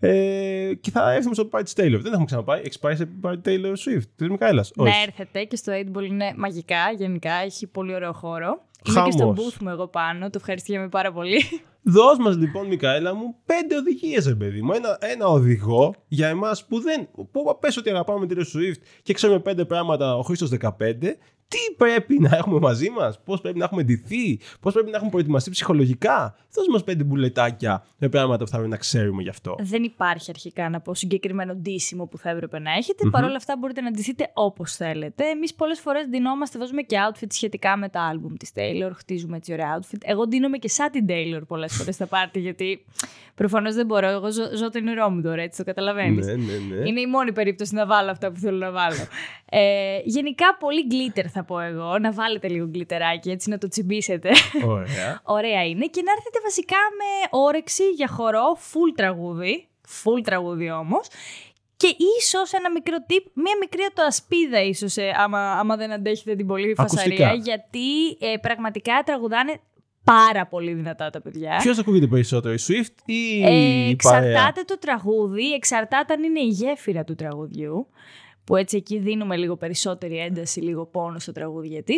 S1: Ε, και θα έρθουμε στο Party Taylor. Δεν έχουμε ξαναπάει. Έχει πάει σε Party Taylor Swift της Μικαέλα.
S3: Να έρθετε και στο 8 είναι μαγικά γενικά. Έχει πολύ ωραίο χώρο. Είμαι και στο booth μου εγώ πάνω. Το ευχαριστούμε πάρα πολύ.
S1: Δώσ' μας λοιπόν Μικαέλα μου πέντε οδηγίες ρε παιδί μου. Ένα, ένα οδηγό για εμάς που δεν... Που πες ότι αγαπάμε τη Swift και ξέρουμε πέντε πράγματα ο Χρήστος 15 τι πρέπει να έχουμε μαζί μας, πώς πρέπει να έχουμε ντυθεί, πώς πρέπει να έχουμε προετοιμαστεί ψυχολογικά; Δώσε μας πέντε μπουλετάκια με πράγματα που θα πρέπει να ξέρουμε γι' αυτό.
S3: Δεν υπάρχει αρχικά να πω συγκεκριμένο ντύσιμο που θα έπρεπε να έχετε. Mm-hmm. Παρ' όλα αυτά μπορείτε να ντυθείτε όπως θέλετε. Εμείς πολλές φορές ντυνόμαστε, βάζουμε και outfit σχετικά με τα album της Taylor. Χτίζουμε έτσι ωραία outfit. Εγώ ντύνομαι και σαν την Taylor πολλές φορές στα πάρτι, γιατί προφανώς δεν μπορώ. Εγώ ζω, ζω το όνειρό μου τώρα, έτσι το καταλαβαίνεις.
S1: Ναι, ναι, ναι.
S3: Είναι η μόνη περίπτωση να βάλω αυτά που θέλω να βάλω. Ε, γενικά πολύ glitter θα πω εγώ, να βάλετε λίγο γκλιτεράκι έτσι να το τσιμπήσετε.
S1: Ωραία. [laughs]
S3: Ωραία είναι και να έρθετε βασικά με όρεξη για χορό, full τραγούδι, full τραγούδι όμως και ίσως ένα μικρό tip, μία μικρή ασπίδα ίσως, ε, άμα, άμα δεν αντέχετε την πολύ φασαρία. Γιατί ε, πραγματικά τραγουδάνε πάρα πολύ δυνατά τα παιδιά.
S1: Ποιος ακούγεται περισσότερο, η Swift ή
S3: ε, η Εξαρτάται το τραγούδι, εξαρτάται αν είναι η γέφυρα του τραγουδιού που έτσι εκεί δίνουμε λίγο περισσότερη ένταση, λίγο πόνο στο τραγούδια τη.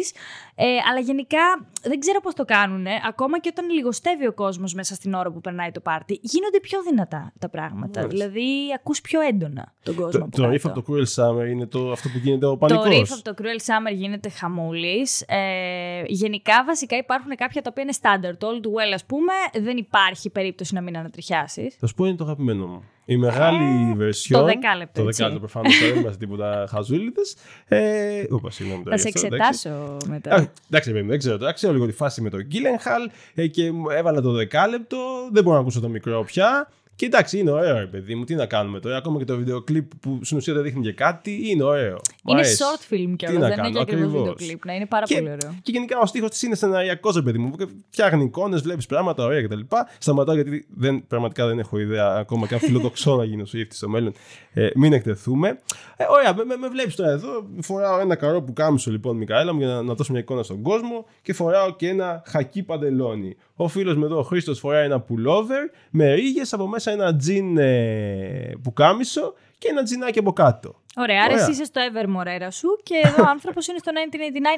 S3: Ε, αλλά γενικά δεν ξέρω πώς το κάνουν. Ακόμα και όταν λιγοστεύει ο κόσμος μέσα στην ώρα που περνάει το πάρτι, γίνονται πιο δυνατά τα πράγματα. Δηλαδή ακούς πιο έντονα τον κόσμο.
S1: Το, το riff από το Cruel Summer είναι το, αυτό που γίνεται ο πανικός.
S3: Το riff από το Cruel Summer γίνεται χαμούλης. Ε, γενικά βασικά υπάρχουν κάποια τα οποία είναι standard. Το All Too Well, ας πούμε, δεν υπάρχει περίπτωση να μην ανατριχιάσεις.
S1: Θα σου πω είναι το αγαπημένο μου. Η μεγάλη ε, version.
S3: Το δεκάλεπτο.
S1: Το δεκάλεπτο προφανώς δεν είμαστε τίποτα χαζούλιδες. Ε, Όπα, συγγνώμη
S3: Θα σε εξετάσω μετά.
S1: Α, εντάξει, δεν ξέρω τώρα. Ξέρω λίγο τη φάση με τον Γκίλενχαλ ε, και έβαλα το δεκάλεπτο. Δεν μπορώ να ακούσω το μικρό πια. Και εντάξει, είναι ωραίο, ρε παιδί μου. Τι να κάνουμε τώρα. Ακόμα και το βίντεο κλιπ που στην ουσία δεν δείχνει και κάτι, είναι ωραίο.
S3: Είναι short film κιόλας. Δεν είναι και ακριβώς βίντεο κλιπ. Να είναι πάρα
S1: και,
S3: πολύ ωραίο.
S1: Και γενικά ο στίχος της είναι σεναριακός, ρε παιδί μου. Φτιάχνει εικόνες, βλέπεις πράγματα ωραία κτλ. Σταματάω γιατί δεν, πραγματικά δεν έχω ιδέα ακόμα και αν φιλοδοξώ να γίνω Swift στο μέλλον. Ε, μην εκτεθούμε. Ε, ωραία, με, με, με βλέπεις τώρα εδώ. Φοράω ένα καρό που κάμισο λοιπόν, Μικαέλα μου, για να, να δώσω μια εικόνα στον κόσμο και φοράω και ένα χακί παντελόνι. Ο φίλος με εδώ, ο Χρήστος, φοράει ένα pullover με ρίγες από μέσα ένα τζιν ε, πουκάμισο και ένα τζινάκι από κάτω.
S3: Ωραία, άρα εσύ είσαι στο Evermore σου και εδώ ο [laughs] άνθρωπος είναι στο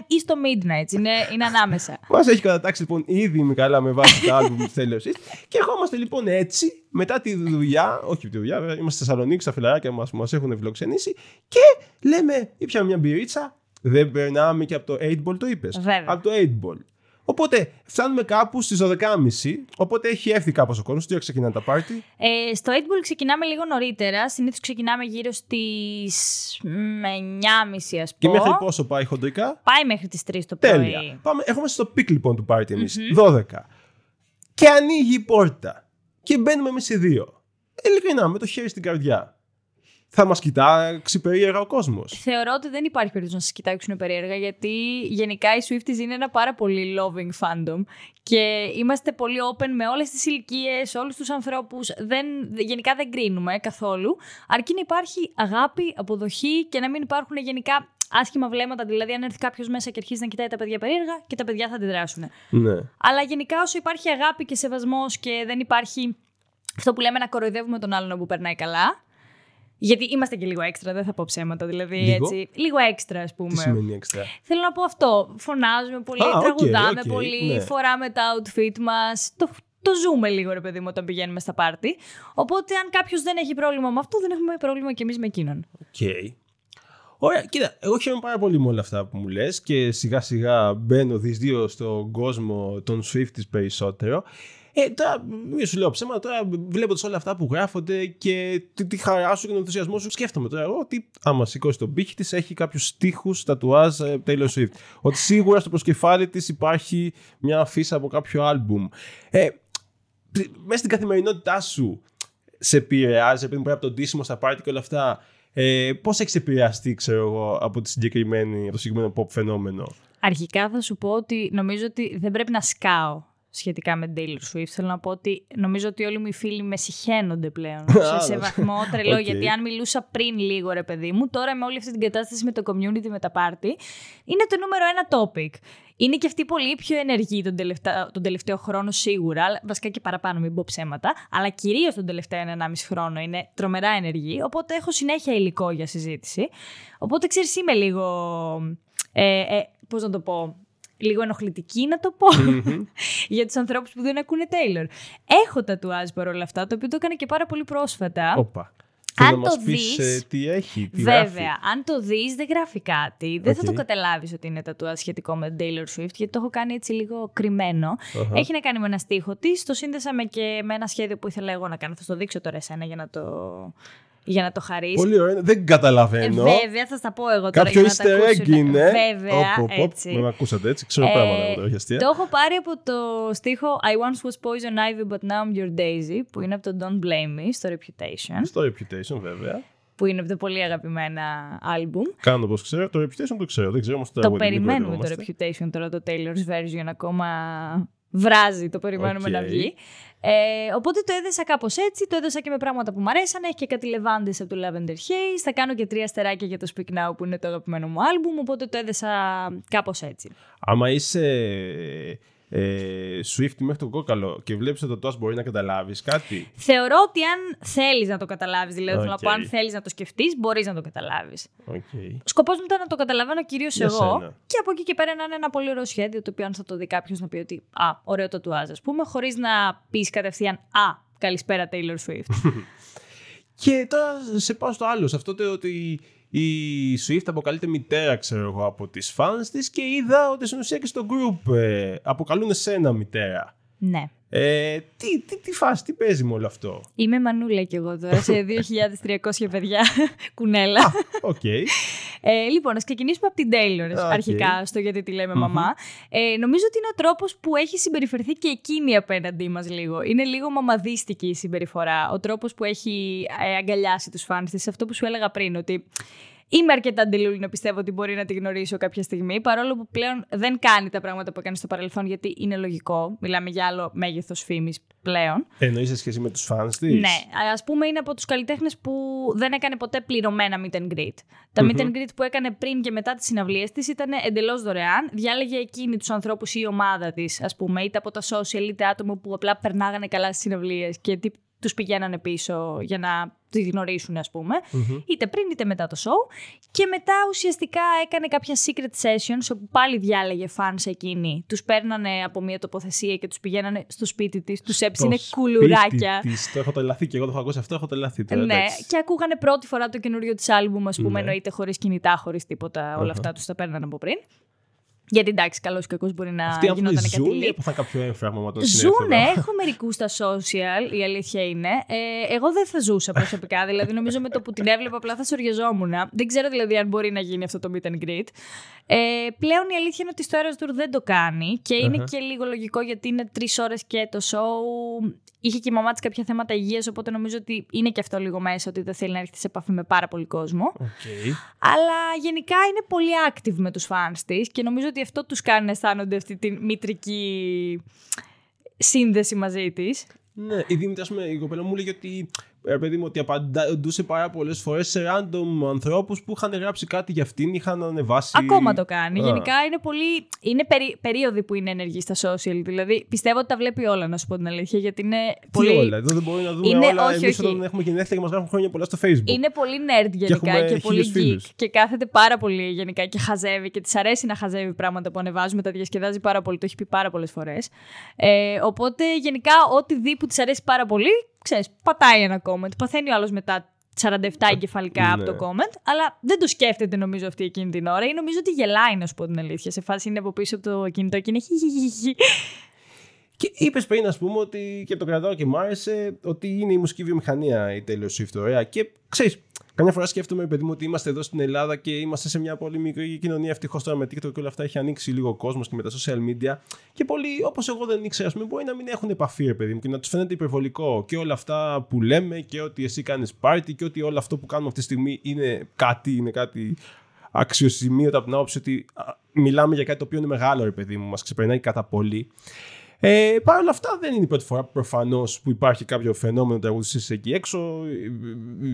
S3: 1989 ή στο Midnight. Είναι, είναι ανάμεσα. [laughs]
S1: Μας έχει κατατάξει λοιπόν ήδη με καλά με βάση τα άλμπουμ τη θέλει Και ερχόμαστε λοιπόν έτσι μετά τη δουλειά, όχι τη δουλειά, είμαστε στη Θεσσαλονίκη, στα φιλαράκια μας που μας έχουν φιλοξενήσει και λέμε, ήπιαμε μια μπυρίτσα. Δεν περνάμε και από το 8 ball, το είπες. Από το 8 ball. Οπότε φτάνουμε κάπου στις 12.30. Οπότε έχει έρθει κάπως ο κόσμος. Τι ώρα ξεκινάνε τα πάρτι;
S3: Ε, στο 8 Ball ξεκινάμε λίγο νωρίτερα. Συνήθως ξεκινάμε γύρω στις 9.30 ας πούμε.
S1: Και μέχρι πόσο πάει χοντρικά;
S3: Πάει μέχρι τις 3 το πρωί.
S1: Τέλεια. Πάμε, έχουμε στο peak λοιπόν του πάρτι εμείς. 12. Και ανοίγει η πόρτα. Και μπαίνουμε εμείς οι δύο. Ειλικρινά, με το χέρι στην καρδιά θα μας κοιτάξει περίεργα ο κόσμος.
S3: Θεωρώ ότι δεν υπάρχει περίπτωση να σας κοιτάξουν περίεργα, γιατί γενικά οι Swifties είναι ένα πάρα πολύ loving fandom και είμαστε πολύ open με όλες τις ηλικίες, όλους τους ανθρώπους. Γενικά δεν κρίνουμε καθόλου. Αρκεί να υπάρχει αγάπη, αποδοχή και να μην υπάρχουν γενικά άσχημα βλέμματα. Δηλαδή, αν έρθει κάποιος μέσα και αρχίζει να κοιτάει τα παιδιά περίεργα και τα παιδιά θα αντιδράσουν.
S1: Ναι.
S3: Αλλά γενικά όσο υπάρχει αγάπη και σεβασμός και δεν υπάρχει αυτό που λέμε να κοροϊδεύουμε τον άλλον που περνάει καλά. Γιατί είμαστε και λίγο έξτρα, δεν θα πω ψέματα. Δηλαδή, λίγο, έτσι, λίγο έξτρα, ας πούμε. Τι
S1: σημαίνει έξτρα;
S3: Θέλω να πω αυτό. Φωνάζουμε πολύ, ah, τραγουδάμε okay, πολύ, ναι. φοράμε τα outfit μας. Το, το ζούμε λίγο, ρε παιδί μου, όταν πηγαίνουμε στα πάρτι. Οπότε, αν κάποιος δεν έχει πρόβλημα με αυτό, δεν έχουμε πρόβλημα κι εμείς με εκείνον.
S1: Οκ. Okay. Ωραία, κοίτα, εγώ χαίρομαι πάρα πολύ με όλα αυτά που μου λες και σιγά σιγά μπαίνω δύο στον κόσμο των Swifties περισσότερο. Ε, τώρα, μην σου λέω ψέματα, τώρα βλέποντας όλα αυτά που γράφονται και τη, τη χαρά σου και τον ενθουσιασμό σου, σκέφτομαι τώρα εγώ ότι άμα σηκώσει τον πήχη της έχει κάποιους στίχους τατουάζ ε, Taylor Swift. Ότι σίγουρα στο προσκεφάλι της υπάρχει μια αφίσα από κάποιο άλμπουμ. Ε, μέσα στην καθημερινότητά σου σε επηρεάζει, επειδή πρέπει από τον τίσιμο στα πάρτι και όλα αυτά. Ε, Πώς έχεις επηρεαστεί, ξέρω εγώ, από, τη συγκεκριμένη, από το συγκεκριμένο pop φαινόμενο;
S3: Αρχικά θα σου πω ότι νομίζω ότι δεν πρέπει να σκάω σχετικά με Taylor Swift. Θέλω να πω ότι νομίζω ότι όλοι μου οι φίλοι με συχαίνονται πλέον. [laughs] σε, σε βαθμό τρελό.
S1: Okay.
S3: Γιατί αν μιλούσα πριν λίγο, ρε παιδί μου, τώρα με όλη αυτή την κατάσταση με το community, με τα party, είναι το νούμερο ένα topic. Είναι και αυτή πολύ πιο ενεργή τον τελευταίο, τον τελευταίο χρόνο σίγουρα, βασικά και παραπάνω, μην πω ψέματα, αλλά κυρίως τον τελευταίο 1,5 χρόνο είναι τρομερά ενεργή, οπότε έχω συνέχεια υλικό για συζήτηση. Οπότε ξέρεις, είμαι λίγο. Ε, ε, Πώς να το πω, λίγο ενοχλητική να το πω [laughs] για τους ανθρώπους που δεν ακούνε Taylor. Έχω τατουάζ παρόλα αυτά, το οποίο το έκανε και πάρα πολύ πρόσφατα.
S1: Όπα.
S3: Αν
S1: να μας
S3: το
S1: πεις,
S3: δεις-
S1: ε, τι έχει, τι
S3: Βέβαια,
S1: γράφει.
S3: αν το δεις δεν γράφει κάτι. Δεν θα
S1: Οκ.
S3: το καταλάβεις ότι είναι τατουάζ σχετικό με Taylor Swift, γιατί το έχω κάνει έτσι λίγο κρυμμένο.
S1: Αχα.
S3: Έχει να κάνει με ένα στίχο της. Το σύνδεσαμε και με ένα σχέδιο που ήθελα εγώ να κάνω. Θα στο δείξω τώρα εσένα για να το, για να το χαρίσει.
S1: Πολύ ωραία, δεν καταλαβαίνω.
S3: Βέβαια, θα στα πω εγώ τώρα.
S1: Κάποιο
S3: για να τα
S1: easter egg
S3: ακούσουν.
S1: είναι.
S3: Βέβαια,
S1: Οπ, οπ, οπ.
S3: έτσι.
S1: Με ακούσατε έτσι, ξέρω
S3: Ε,
S1: πράγματα εγώ τώρα, όχι αστεία.
S3: Το έχω πάρει από το στίχο I once was poison ivy but now I'm your daisy που είναι από το Don't Blame Me στο Reputation
S1: Στο Reputation βέβαια.
S3: που είναι από τα πολύ αγαπημένα άλμπουμ.
S1: Κάνω όπως ξέρω, το Reputation το ξέρω, δεν ξέρω όμως το
S3: Το
S1: τραγούδι, μην
S3: περιμένουμε το
S1: μπερδευόμαστε.
S3: Reputation τώρα το Taylor's version ακόμα βράζει, το περιμένουμε
S1: Οκ.
S3: να βγει. Ε, οπότε το έδεσα κάπως έτσι, το έδεσα και με πράγματα που μου αρέσαν, έχει και κάτι λεβάντες από το Lavender Haze, θα κάνω και τρία αστεράκια για το Speak Now που είναι το αγαπημένο μου άλμπουμ, οπότε το έδεσα κάπως έτσι.
S1: Άμα είσαι ε, Swiftie μέχρι το κόκαλο και βλέπεις ότι το τατουάζ μπορεί να καταλάβεις κάτι.
S3: Θεωρώ ότι αν θέλεις να το καταλάβεις, δηλαδή θέλω να πω
S1: Οκ.
S3: αν θέλεις να το σκεφτείς, μπορείς να το καταλάβεις.
S1: Okay.
S3: Σκοπός μου ήταν να το καταλαβαίνω κυρίως
S1: Για
S3: εγώ
S1: σένα.
S3: και από εκεί και πέρα να είναι ένα πολύ ωραίο σχέδιο το οποίο αν θα το δει κάποιος να πει ότι α, ωραίο το τατουάζ ας πούμε, χωρίς να πεις κατευθείαν α, καλησπέρα Taylor Swift. [laughs]
S1: Και τώρα σε πάω στο άλλο, σε αυτό το ότι η Swift αποκαλείται μητέρα, ξέρω εγώ, από τις fans της και είδα ότι στην ουσία και στο group ε, αποκαλούν εσένα μητέρα.
S3: ναι.
S1: Ε, τι, τι, τι φάση, τι παίζει με όλο αυτό;
S3: Είμαι μανούλα κι εγώ τώρα σε [laughs] 2.300 παιδιά κουνέλα.
S1: Οκ.
S3: Ε, λοιπόν, ας ξεκινήσουμε από την Taylor
S1: OK.
S3: αρχικά στο γιατί τη λέμε μαμά. Ε, νομίζω ότι είναι ο τρόπος που έχει συμπεριφερθεί και εκείνη απέναντί μας λίγο. Είναι λίγο μαμαδίστικη η συμπεριφορά. Ο τρόπος που έχει ε, αγκαλιάσει τους φαν της. Αυτό που σου έλεγα πριν, ότι είμαι αρκετά delulu να πιστεύω ότι μπορεί να τη γνωρίσω κάποια στιγμή. Παρόλο που πλέον δεν κάνει τα πράγματα που έκανε στο παρελθόν, γιατί είναι λογικό. Μιλάμε για άλλο μέγεθος φήμης πλέον.
S1: Εννοείς σε σχέση με τους fans της;
S3: Ναι, ας πούμε είναι από τους καλλιτέχνες που δεν έκανε ποτέ πληρωμένα meet and greet. Τα meet and greet που έκανε πριν και μετά τις συναυλίες της ήταν εντελώς δωρεάν. Διάλεγε εκείνη τους ανθρώπους ή η ομάδα της, ας πούμε, είτε από τα social είτε άτομα που απλά περνάγανε καλά στις συναυλίες και τους πηγαίνανε πίσω για να τη γνωρίσουν, ας πούμε. Είτε πριν είτε μετά το show. Και μετά ουσιαστικά έκανε κάποια secret sessions όπου πάλι διάλεγε fans εκείνη. Τους παίρνανε από μια τοποθεσία και τους πηγαίνανε στο σπίτι της, τους έψινε
S1: Το
S3: κουλουράκια.
S1: σπίτι της, το έχω τελαθεί και εγώ το έχω ακούσει αυτό, έχω τελαθεί τώρα.
S3: Ναι,
S1: εντάξει.
S3: και ακούγανε πρώτη φορά το καινούριο της άλμπουμ, ας πούμε,
S1: Ναι.
S3: εννοείται χωρίς κινητά, χωρίς τίποτα. Όλα αυτά τους τα παίρνανε από πριν. Γιατί εντάξει, καλό ή κακό μπορεί να
S1: Αυτοί οι άνθρωποι
S3: γινόταν κάτι
S1: ζουν ή
S3: leak.
S1: έπαθαν κάποιο έμφραγμα με τον
S3: Ζούνε,
S1: συνέφερα. [laughs]
S3: έχω μερικούς στα social, η αλήθεια είναι. Ε, εγώ δεν θα ζούσα προσωπικά. [laughs] δηλαδή, νομίζω με το που την έβλεπα απλά θα σοριαζόμουν. Δεν ξέρω δηλαδή αν μπορεί να γίνει αυτό το meet and greet. Ε, πλέον η αλήθεια είναι ότι στο Eras Tour δεν το κάνει και είναι
S1: Αχα.
S3: και λίγο λογικό γιατί είναι τρεις ώρες και το show. Είχε και η μαμά της κάποια θέματα υγείας, οπότε νομίζω ότι είναι και αυτό λίγο μέσα ότι δεν θέλει να έρχεται σε επαφή με πάρα πολύ κόσμο.
S1: Οκ.
S3: Αλλά γενικά είναι πολύ active με τους fans της και νομίζω ότι αυτό τους κάνει να αισθάνονται αυτή τη μητρική σύνδεση μαζί της.
S1: Ναι, η Δήμητρα, ας πούμε, η κοπέλα μου λέγε ότι ρε παιδί μου, ότι απαντούσε πάρα πολλές φορές σε random ανθρώπους που είχαν γράψει κάτι για αυτήν, είχαν ανεβάσει.
S3: Ακόμα το κάνει.
S1: Α.
S3: Γενικά είναι πολύ. Είναι περί... περίοδοι που είναι ενεργή στα social. Δηλαδή πιστεύω ότι τα βλέπει όλα, να σου πω την αλήθεια, γιατί είναι
S1: Τι
S3: πολύ.
S1: όλα, εδώ δεν μπορεί να δούμε
S3: Είναι-
S1: όλα.
S3: όχι,
S1: Εμείς
S3: όχι.
S1: όταν έχουμε γενέθλια και μας γράφουν χρόνια πολλά στο Facebook.
S3: Είναι πολύ nerd γενικά
S1: έχουμε
S3: και, πολύ
S1: χίλιους
S3: geek.
S1: φίλους.
S3: Και κάθεται πάρα πολύ γενικά και χαζεύει και της αρέσει να χαζεύει πράγματα που ανεβάζουμε. Τα διασκεδάζει πάρα πολύ. Το έχει πει πάρα πολλές φορές. Ε, οπότε γενικά ό,τι δει που της αρέσει πάρα πολύ, ξέρεις, πατάει ένα comment. Παθαίνει ο άλλος μετά 47 εγκεφαλικά από
S1: ναι.
S3: το comment, αλλά δεν το σκέφτεται νομίζω αυτή εκείνη την ώρα ή νομίζω ότι γελάει, να σου πω την αλήθεια. Σε φάση είναι από πίσω από το κινητό και είναι χι, χι, χι, χι.
S1: Και είπες πριν, ας πούμε, ότι και το κρατάω και μ' άρεσε ότι είναι η μουσική βιομηχανία η Taylor Swift. Ωραία. Και ξέρεις, Καμιά φορά σκέφτομαι, παιδί μου, ότι είμαστε εδώ στην Ελλάδα και είμαστε σε μια πολύ μικρή κοινωνία. Ευτυχώς τώρα με TikTok και όλα αυτά έχει ανοίξει λίγο ο κόσμος και με τα social media. Και πολλοί, όπως εγώ δεν ήξερα, ας πούμε, μπορεί να μην έχουν επαφή, ρε παιδί μου, και να τους φαίνεται υπερβολικό. Και όλα αυτά που λέμε και ότι εσύ κάνεις party και ότι όλο αυτό που κάνουμε αυτή τη στιγμή είναι κάτι, είναι κάτι αξιοσημείωτα από την άποψη ότι μιλάμε για κάτι το οποίο είναι μεγάλο, ρε παιδί μου, μας ξεπερνάει κατά πολύ. Ε, Παρ' όλα αυτά δεν είναι η πρώτη φορά προφανώς που υπάρχει κάποιο φαινόμενο τραγουδιστή εκεί έξω.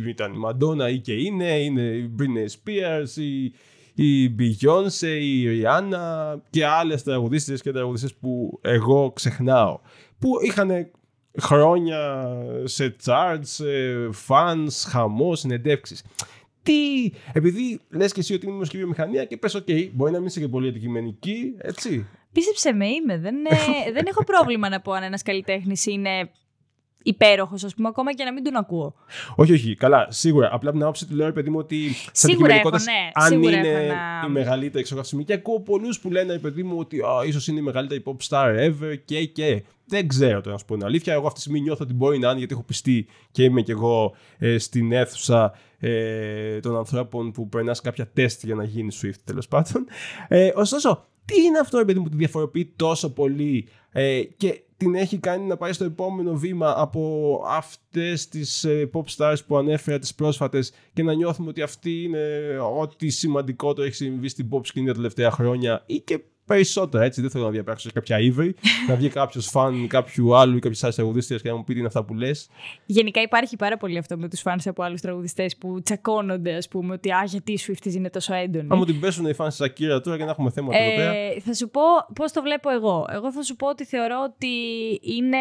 S1: Ήταν η Μαντόνα ή και είναι, είναι η Britney Spears, η, η Beyoncé, η Rihanna και άλλες τραγουδίστρε και τραγουδιστέ που εγώ ξεχνάω. Που είχαν χρόνια σε charts, fans, χαμός, συνεντεύξεις. Τι, επειδή λες και εσύ ότι είναι η μουσική βιομηχανία και πες, OK, μπορεί να μην είσαι και πολύ αντικειμενική, έτσι.
S3: Πίστεψε με, είμαι. Δεν, ε, [laughs] δεν έχω πρόβλημα να πω αν ένας καλλιτέχνης είναι υπέροχος, ας πούμε, ακόμα και να μην τον ακούω.
S1: Όχι, όχι, καλά, σίγουρα. Απλά από την άποψη του λέω, παιδί μου, ότι.
S3: Σίγουρα έχω, ναι.
S1: Αν
S3: σίγουρα
S1: είναι
S3: έχω να...
S1: η μεγαλύτερη εξωγραφισμή. Και ακούω πολλούς που λένε, παιδί μου, ότι ίσως είναι η μεγαλύτερη pop star ever και και. Δεν ξέρω το να σου πω την αλήθεια. Εγώ αυτή τη στιγμή νιώθω ότι μπορεί να είναι γιατί έχω πιστεί και είμαι κι εγώ ε, στην αίθουσα ε, των ανθρώπων που περνάς κάποια τεστ για να γίνεις Swift τέλος πάντων. Ε, ωστόσο, τι είναι αυτό, παιδί μου, που τη διαφοροποιεί τόσο πολύ ε, και την έχει κάνει να πάει στο επόμενο βήμα από αυτές τις ε, pop stars που ανέφερα τις πρόσφατες και να νιώθουμε ότι αυτή είναι ό,τι σημαντικότερο έχει συμβεί στην pop σκηνή τα τελευταία χρόνια ή και περισσότερα έτσι. Δεν θέλω να διαπράξω κάποια ύβρι, να βγει κάποιος φαν κάποιου άλλου ή κάποια άλλη τραγουδίστριας και να μου πει τι είναι αυτά που λες.
S3: Γενικά υπάρχει πάρα πολύ αυτό με τους φαν από άλλους τραγουδιστές που τσακώνονται, ας πούμε, ότι Α, γιατί η Swift είναι τόσο έντονη.
S1: Αν μου την πέσουν οι φαν της Ακύρα τώρα και να έχουμε θέματα εδώ πέρα.
S3: Ε, θα σου πω πώς το βλέπω εγώ. Εγώ θα σου πω ότι θεωρώ ότι είναι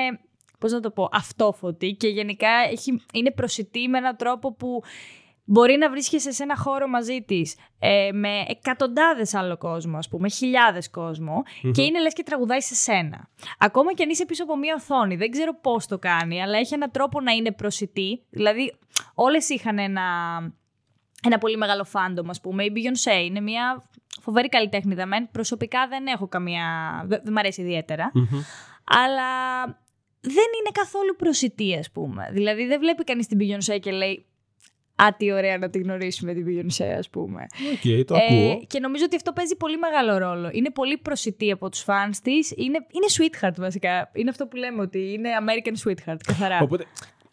S3: πώς να το πω, αυτόφωτη και γενικά έχει, είναι προσιτή με έναν τρόπο που μπορεί να βρίσκεσαι σε ένα χώρο μαζί της ε, με εκατοντάδες άλλο κόσμο, ας πούμε, χιλιάδες και είναι λες και τραγουδάει σε σένα. Ακόμα και αν είσαι πίσω από μία οθόνη, δεν ξέρω πώς το κάνει, αλλά έχει έναν τρόπο να είναι προσιτή. Δηλαδή, όλες είχαν ένα, ένα πολύ μεγάλο fandom, ας πούμε. Η Beyoncé είναι μια φοβερή καλλιτέχνη μεν. Προσωπικά δεν έχω καμία. Δεν, δεν μ' αρέσει ιδιαίτερα. Αλλά δεν είναι καθόλου προσιτή, ας πούμε. Δηλαδή, δεν βλέπει κανείς την Beyoncé και λέει Α, τι ωραία να τη γνωρίσουμε την Beyoncé, ας πούμε.
S1: OK, okay, το ακούω.
S3: και νομίζω ότι αυτό παίζει πολύ μεγάλο ρόλο. Είναι πολύ προσιτή από τους fans της. Είναι, είναι sweetheart βασικά. Είναι αυτό που λέμε ότι είναι American sweetheart, καθαρά.
S1: Οπότε,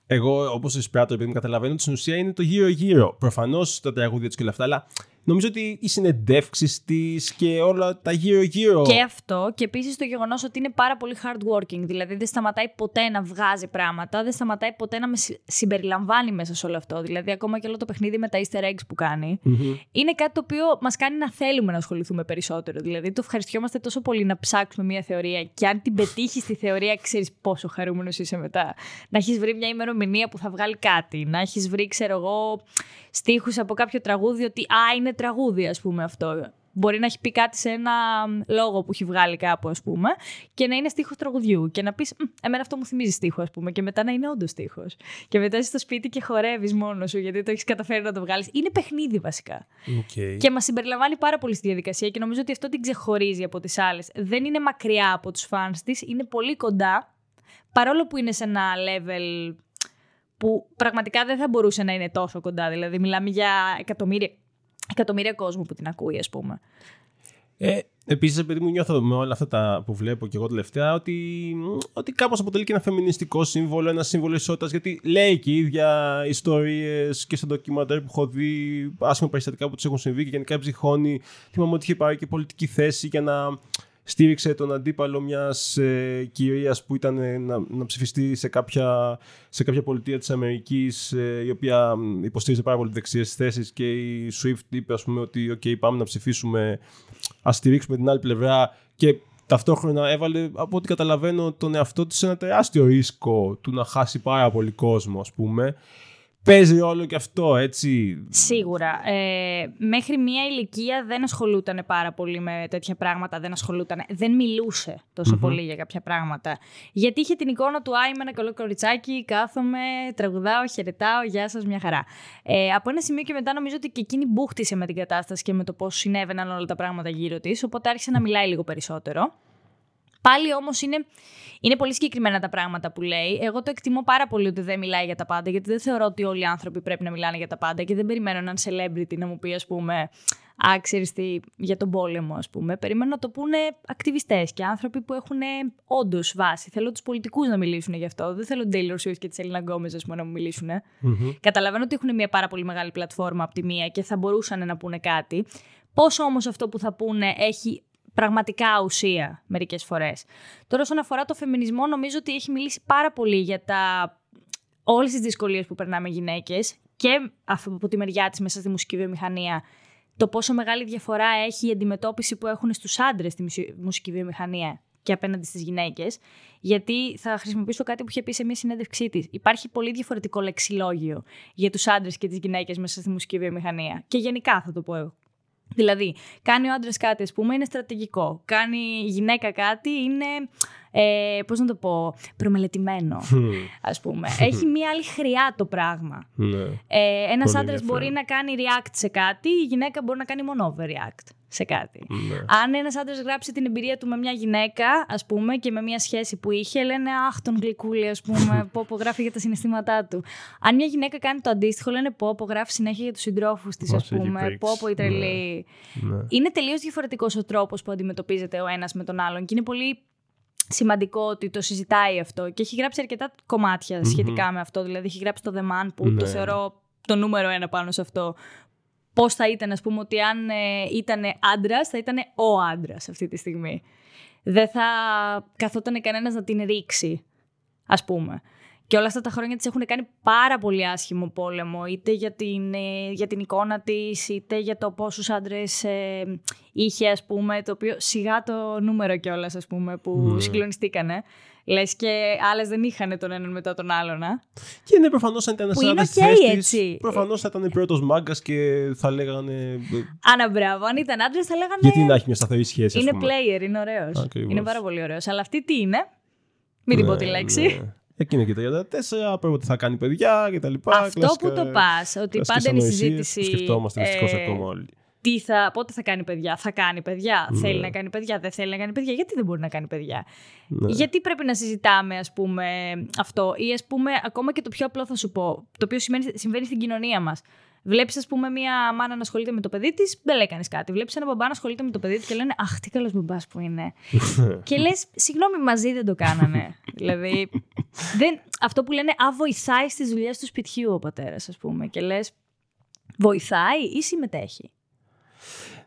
S1: εγώ, όπως εισπράττω, επειδή καταλαβαίνω ότι στην ουσία είναι το γύρω-γύρω. Προφανώς τα τραγούδια τη και όλα αυτά, αλλά νομίζω ότι οι συνεντεύξεις της και όλα τα γύρω-γύρω.
S3: Και αυτό. Και επίσης το γεγονός ότι είναι πάρα πολύ hard working. Δηλαδή δεν σταματάει ποτέ να βγάζει πράγματα, δεν σταματάει ποτέ να με συμπεριλαμβάνει μέσα σε όλο αυτό. Δηλαδή ακόμα και όλο το παιχνίδι με τα easter eggs που κάνει. Mm-hmm. Είναι κάτι το οποίο μας κάνει να θέλουμε να ασχοληθούμε περισσότερο. Δηλαδή το ευχαριστιόμαστε τόσο πολύ να ψάξουμε μια θεωρία και αν την πετύχεις στη θεωρία, ξέρεις πόσο χαρούμενος είσαι μετά. Να έχεις βρει μια ημερομηνία που θα βγάλει κάτι. Να έχεις βρει, ξέρω εγώ, στίχους από κάποιο τραγούδι ότι «Α, είναι τραγούδι» ας πούμε αυτό. Μπορεί να έχει πει κάτι σε ένα λόγο που έχει βγάλει κάπου, ας πούμε, και να είναι στίχος τραγουδιού. Και να πεις, Εμένα αυτό μου θυμίζει στίχο, ας πούμε, και μετά να είναι όντως στίχος. Και μετά είσαι στο σπίτι και χορεύεις μόνος σου, γιατί το έχεις καταφέρει να το βγάλεις. Είναι παιχνίδι βασικά.
S1: Okay.
S3: Και μας συμπεριλαμβάνει πάρα πολύ στη διαδικασία και νομίζω ότι αυτό την ξεχωρίζει από τις άλλες. Δεν είναι μακριά από τους φαν της, είναι πολύ κοντά, παρόλο που είναι σε ένα level που πραγματικά δεν θα μπορούσε να είναι τόσο κοντά. Δηλαδή, μιλάμε για εκατομμύρια, εκατομμύρια κόσμου που την ακούει, ας πούμε.
S1: Ε, Επίσης, επειδή μου νιώθω με όλα αυτά τα που βλέπω και εγώ τελευταία, ότι, ότι κάπως αποτελεί και ένα φεμινιστικό σύμβολο, ένα σύμβολο ισότητας, γιατί λέει και η ίδια ιστορίες και στα ντοκιμαντέρ που έχω δει, άσχημα περιστατικά που τους έχουν συμβεί και γενικά ψυχώνει. Θυμάμαι ότι είχε πάρει και πολιτική θέση για να στήριξε τον αντίπαλο μιας ε, κυρίας που ήταν ε, να, να ψηφιστεί σε κάποια, σε κάποια πολιτεία της Αμερικής ε, η οποία υποστήριζε πάρα πολύ δεξιές θέσεις και η SWIFT είπε ας πούμε ότι okay, πάμε να ψηφίσουμε ας στηρίξουμε την άλλη πλευρά και ταυτόχρονα έβαλε από ό,τι καταλαβαίνω τον εαυτό της σε ένα τεράστιο ρίσκο του να χάσει πάρα πολύ κόσμο ας πούμε Παίζει όλο και αυτό, έτσι.
S3: Σίγουρα. Ε, μέχρι μία ηλικία δεν ασχολούταν πάρα πολύ με τέτοια πράγματα. Δεν ασχολούταν. Δεν μιλούσε πολύ για κάποια πράγματα. Γιατί είχε την εικόνα του Α, είμαι ένα καλό κοριτσάκι, κάθομαι, τραγουδάω, χαιρετάω, γεια σας, μια χαρά. Ε, από ένα σημείο και μετά νομίζω ότι και εκείνη μπούχτησε με την κατάσταση και με το πώς συνέβαιναν όλα τα πράγματα γύρω της. Οπότε άρχισε να μιλάει λίγο περισσότερο. Πάλι όμως είναι, είναι πολύ συγκεκριμένα τα πράγματα που λέει. Εγώ το εκτιμώ πάρα πολύ ότι δεν μιλάει για τα πάντα, γιατί δεν θεωρώ ότι όλοι οι άνθρωποι πρέπει να μιλάνε για τα πάντα και δεν περιμένω έναν celebrity να μου πει, ας πούμε, Α, ξέρεις τι, για τον πόλεμο, ας πούμε. Περιμένω να το πούνε ακτιβιστές και άνθρωποι που έχουν όντως βάση. Θέλω τους πολιτικούς να μιλήσουν γι' αυτό. Δεν θέλω την Taylor Swift και τη Selena Gomez, πούμε, να μου μιλήσουν. Mm-hmm. Καταλαβαίνω ότι έχουν μια πάρα πολύ μεγάλη πλατφόρμα από τη μία και θα μπορούσαν να πούνε κάτι. Πόσο όμως αυτό που θα πούνε έχει πραγματικά ουσία μερικές φορές. Τώρα, όσον αφορά το φεμινισμό, νομίζω ότι έχει μιλήσει πάρα πολύ για τα... όλες τις δυσκολίες που περνάμε γυναίκες και από τη μεριά της μέσα στη μουσική βιομηχανία το πόσο μεγάλη διαφορά έχει η αντιμετώπιση που έχουν στους άντρες στη μουσική βιομηχανία και απέναντι στις γυναίκες, γιατί θα χρησιμοποιήσω κάτι που είχε πει σε μια συνέντευξή της. Υπάρχει πολύ διαφορετικό λεξιλόγιο για τους άντρες και τις γυναίκες μέσα στη μουσική βιομηχανία. Και γενικά θα το πω εγώ. Δηλαδή, κάνει ο άντρας κάτι, ας πούμε, είναι στρατηγικό. Κάνει η γυναίκα κάτι, είναι. Ε, πώς να το πω, προμελετημένο, ας πούμε. Έχει μία άλλη χρειά το πράγμα. Ναι. Ε, ένας άντρας μπορεί να κάνει react σε κάτι, η γυναίκα μπορεί να κάνει μόνο overreact σε κάτι. Ναι. Αν ένας άντρας γράψει την εμπειρία του με μια γυναίκα, ας πούμε, και με μια σχέση που είχε, λένε Αχ, τον γλυκούλη, ας πούμε, [laughs] πω, πω γράφει για τα συναισθήματά του. Αν μια γυναίκα κάνει το αντίστοιχο, λένε πω, πω γράφει συνέχεια για τους συντρόφους της, ας πούμε, πω, πω η τρελή. Ναι. Ναι. Είναι τελείως διαφορετικός ο τρόπος που αντιμετωπίζεται ο ένας με τον άλλον και είναι πολύ σημαντικό ότι το συζητάει αυτό και έχει γράψει αρκετά σχετικά με αυτό. Δηλαδή, έχει γράψει το The Man που το θεωρώ το νούμερο ένα πάνω σε αυτό πώς θα ήταν, ας πούμε, ότι αν ε, ήταν άντρας, θα ήταν ο άντρας αυτή τη στιγμή. Δεν θα καθόταν κανένας να την ρίξει, ας πούμε. Και όλα αυτά τα χρόνια της έχουν κάνει πάρα πολύ άσχημο πόλεμο, είτε για την, ε, για την εικόνα της, είτε για το πόσους άντρες ε, είχε, ας πούμε, το οποίο σιγά το νούμερο κιόλας, ας πούμε, που mm. συγκλονιστήκανε. Λες και άλλες δεν είχαν τον έναν μετά τον άλλον. Α;
S1: Και ναι, προφανώς αν ήταν ένα
S3: άντρα. Okay, έτσι.
S1: Προφανώς θα ήταν πρώτος μάγκας και θα λέγανε.
S3: Άνα, μπράβο. Αν ήταν άντρα, θα λέγανε.
S1: Γιατί να έχει μια σταθερή σχέση.
S3: Είναι player, είναι ωραίος. Είναι πάρα πολύ ωραίος. Αλλά αυτή τι είναι; Μην την πω τη ναι, λέξη. Ναι.
S1: Εκείνη και το 34, πρέπει ότι θα κάνει παιδιά κτλ.
S3: Αυτό που το πας, ότι πάντα είναι η συζήτηση.
S1: Σκεφτόμαστε δυστυχώς ε, ακόμα όλοι
S3: τι θα, πότε θα κάνει παιδιά, θα κάνει παιδιά, ναι. θέλει να κάνει παιδιά, δεν θέλει να κάνει παιδιά, γιατί δεν μπορεί να κάνει παιδιά; Ναι. Γιατί πρέπει να συζητάμε, ας πούμε, αυτό; Ή, ας πούμε, ακόμα και το πιο απλό θα σου πω, το οποίο συμβαίνει, συμβαίνει στην κοινωνία μας. Βλέπεις, ας πούμε, μια μάνα να ασχολείται με το παιδί της, δεν λέει κανείς κάτι. Βλέπεις ένα μπαμπά να ασχολείται με το παιδί του και λένε Αχ, τι καλός μπαμπάς που είναι. [laughs] και λες, συγγνώμη, μαζί δεν το κάνανε. [laughs] δηλαδή, δεν, αυτό που λένε Α, βοηθάει στι δουλειέ του σπιτιού ο πατέρας, ας πούμε. Και λες, βοηθάει ή συμμετέχει.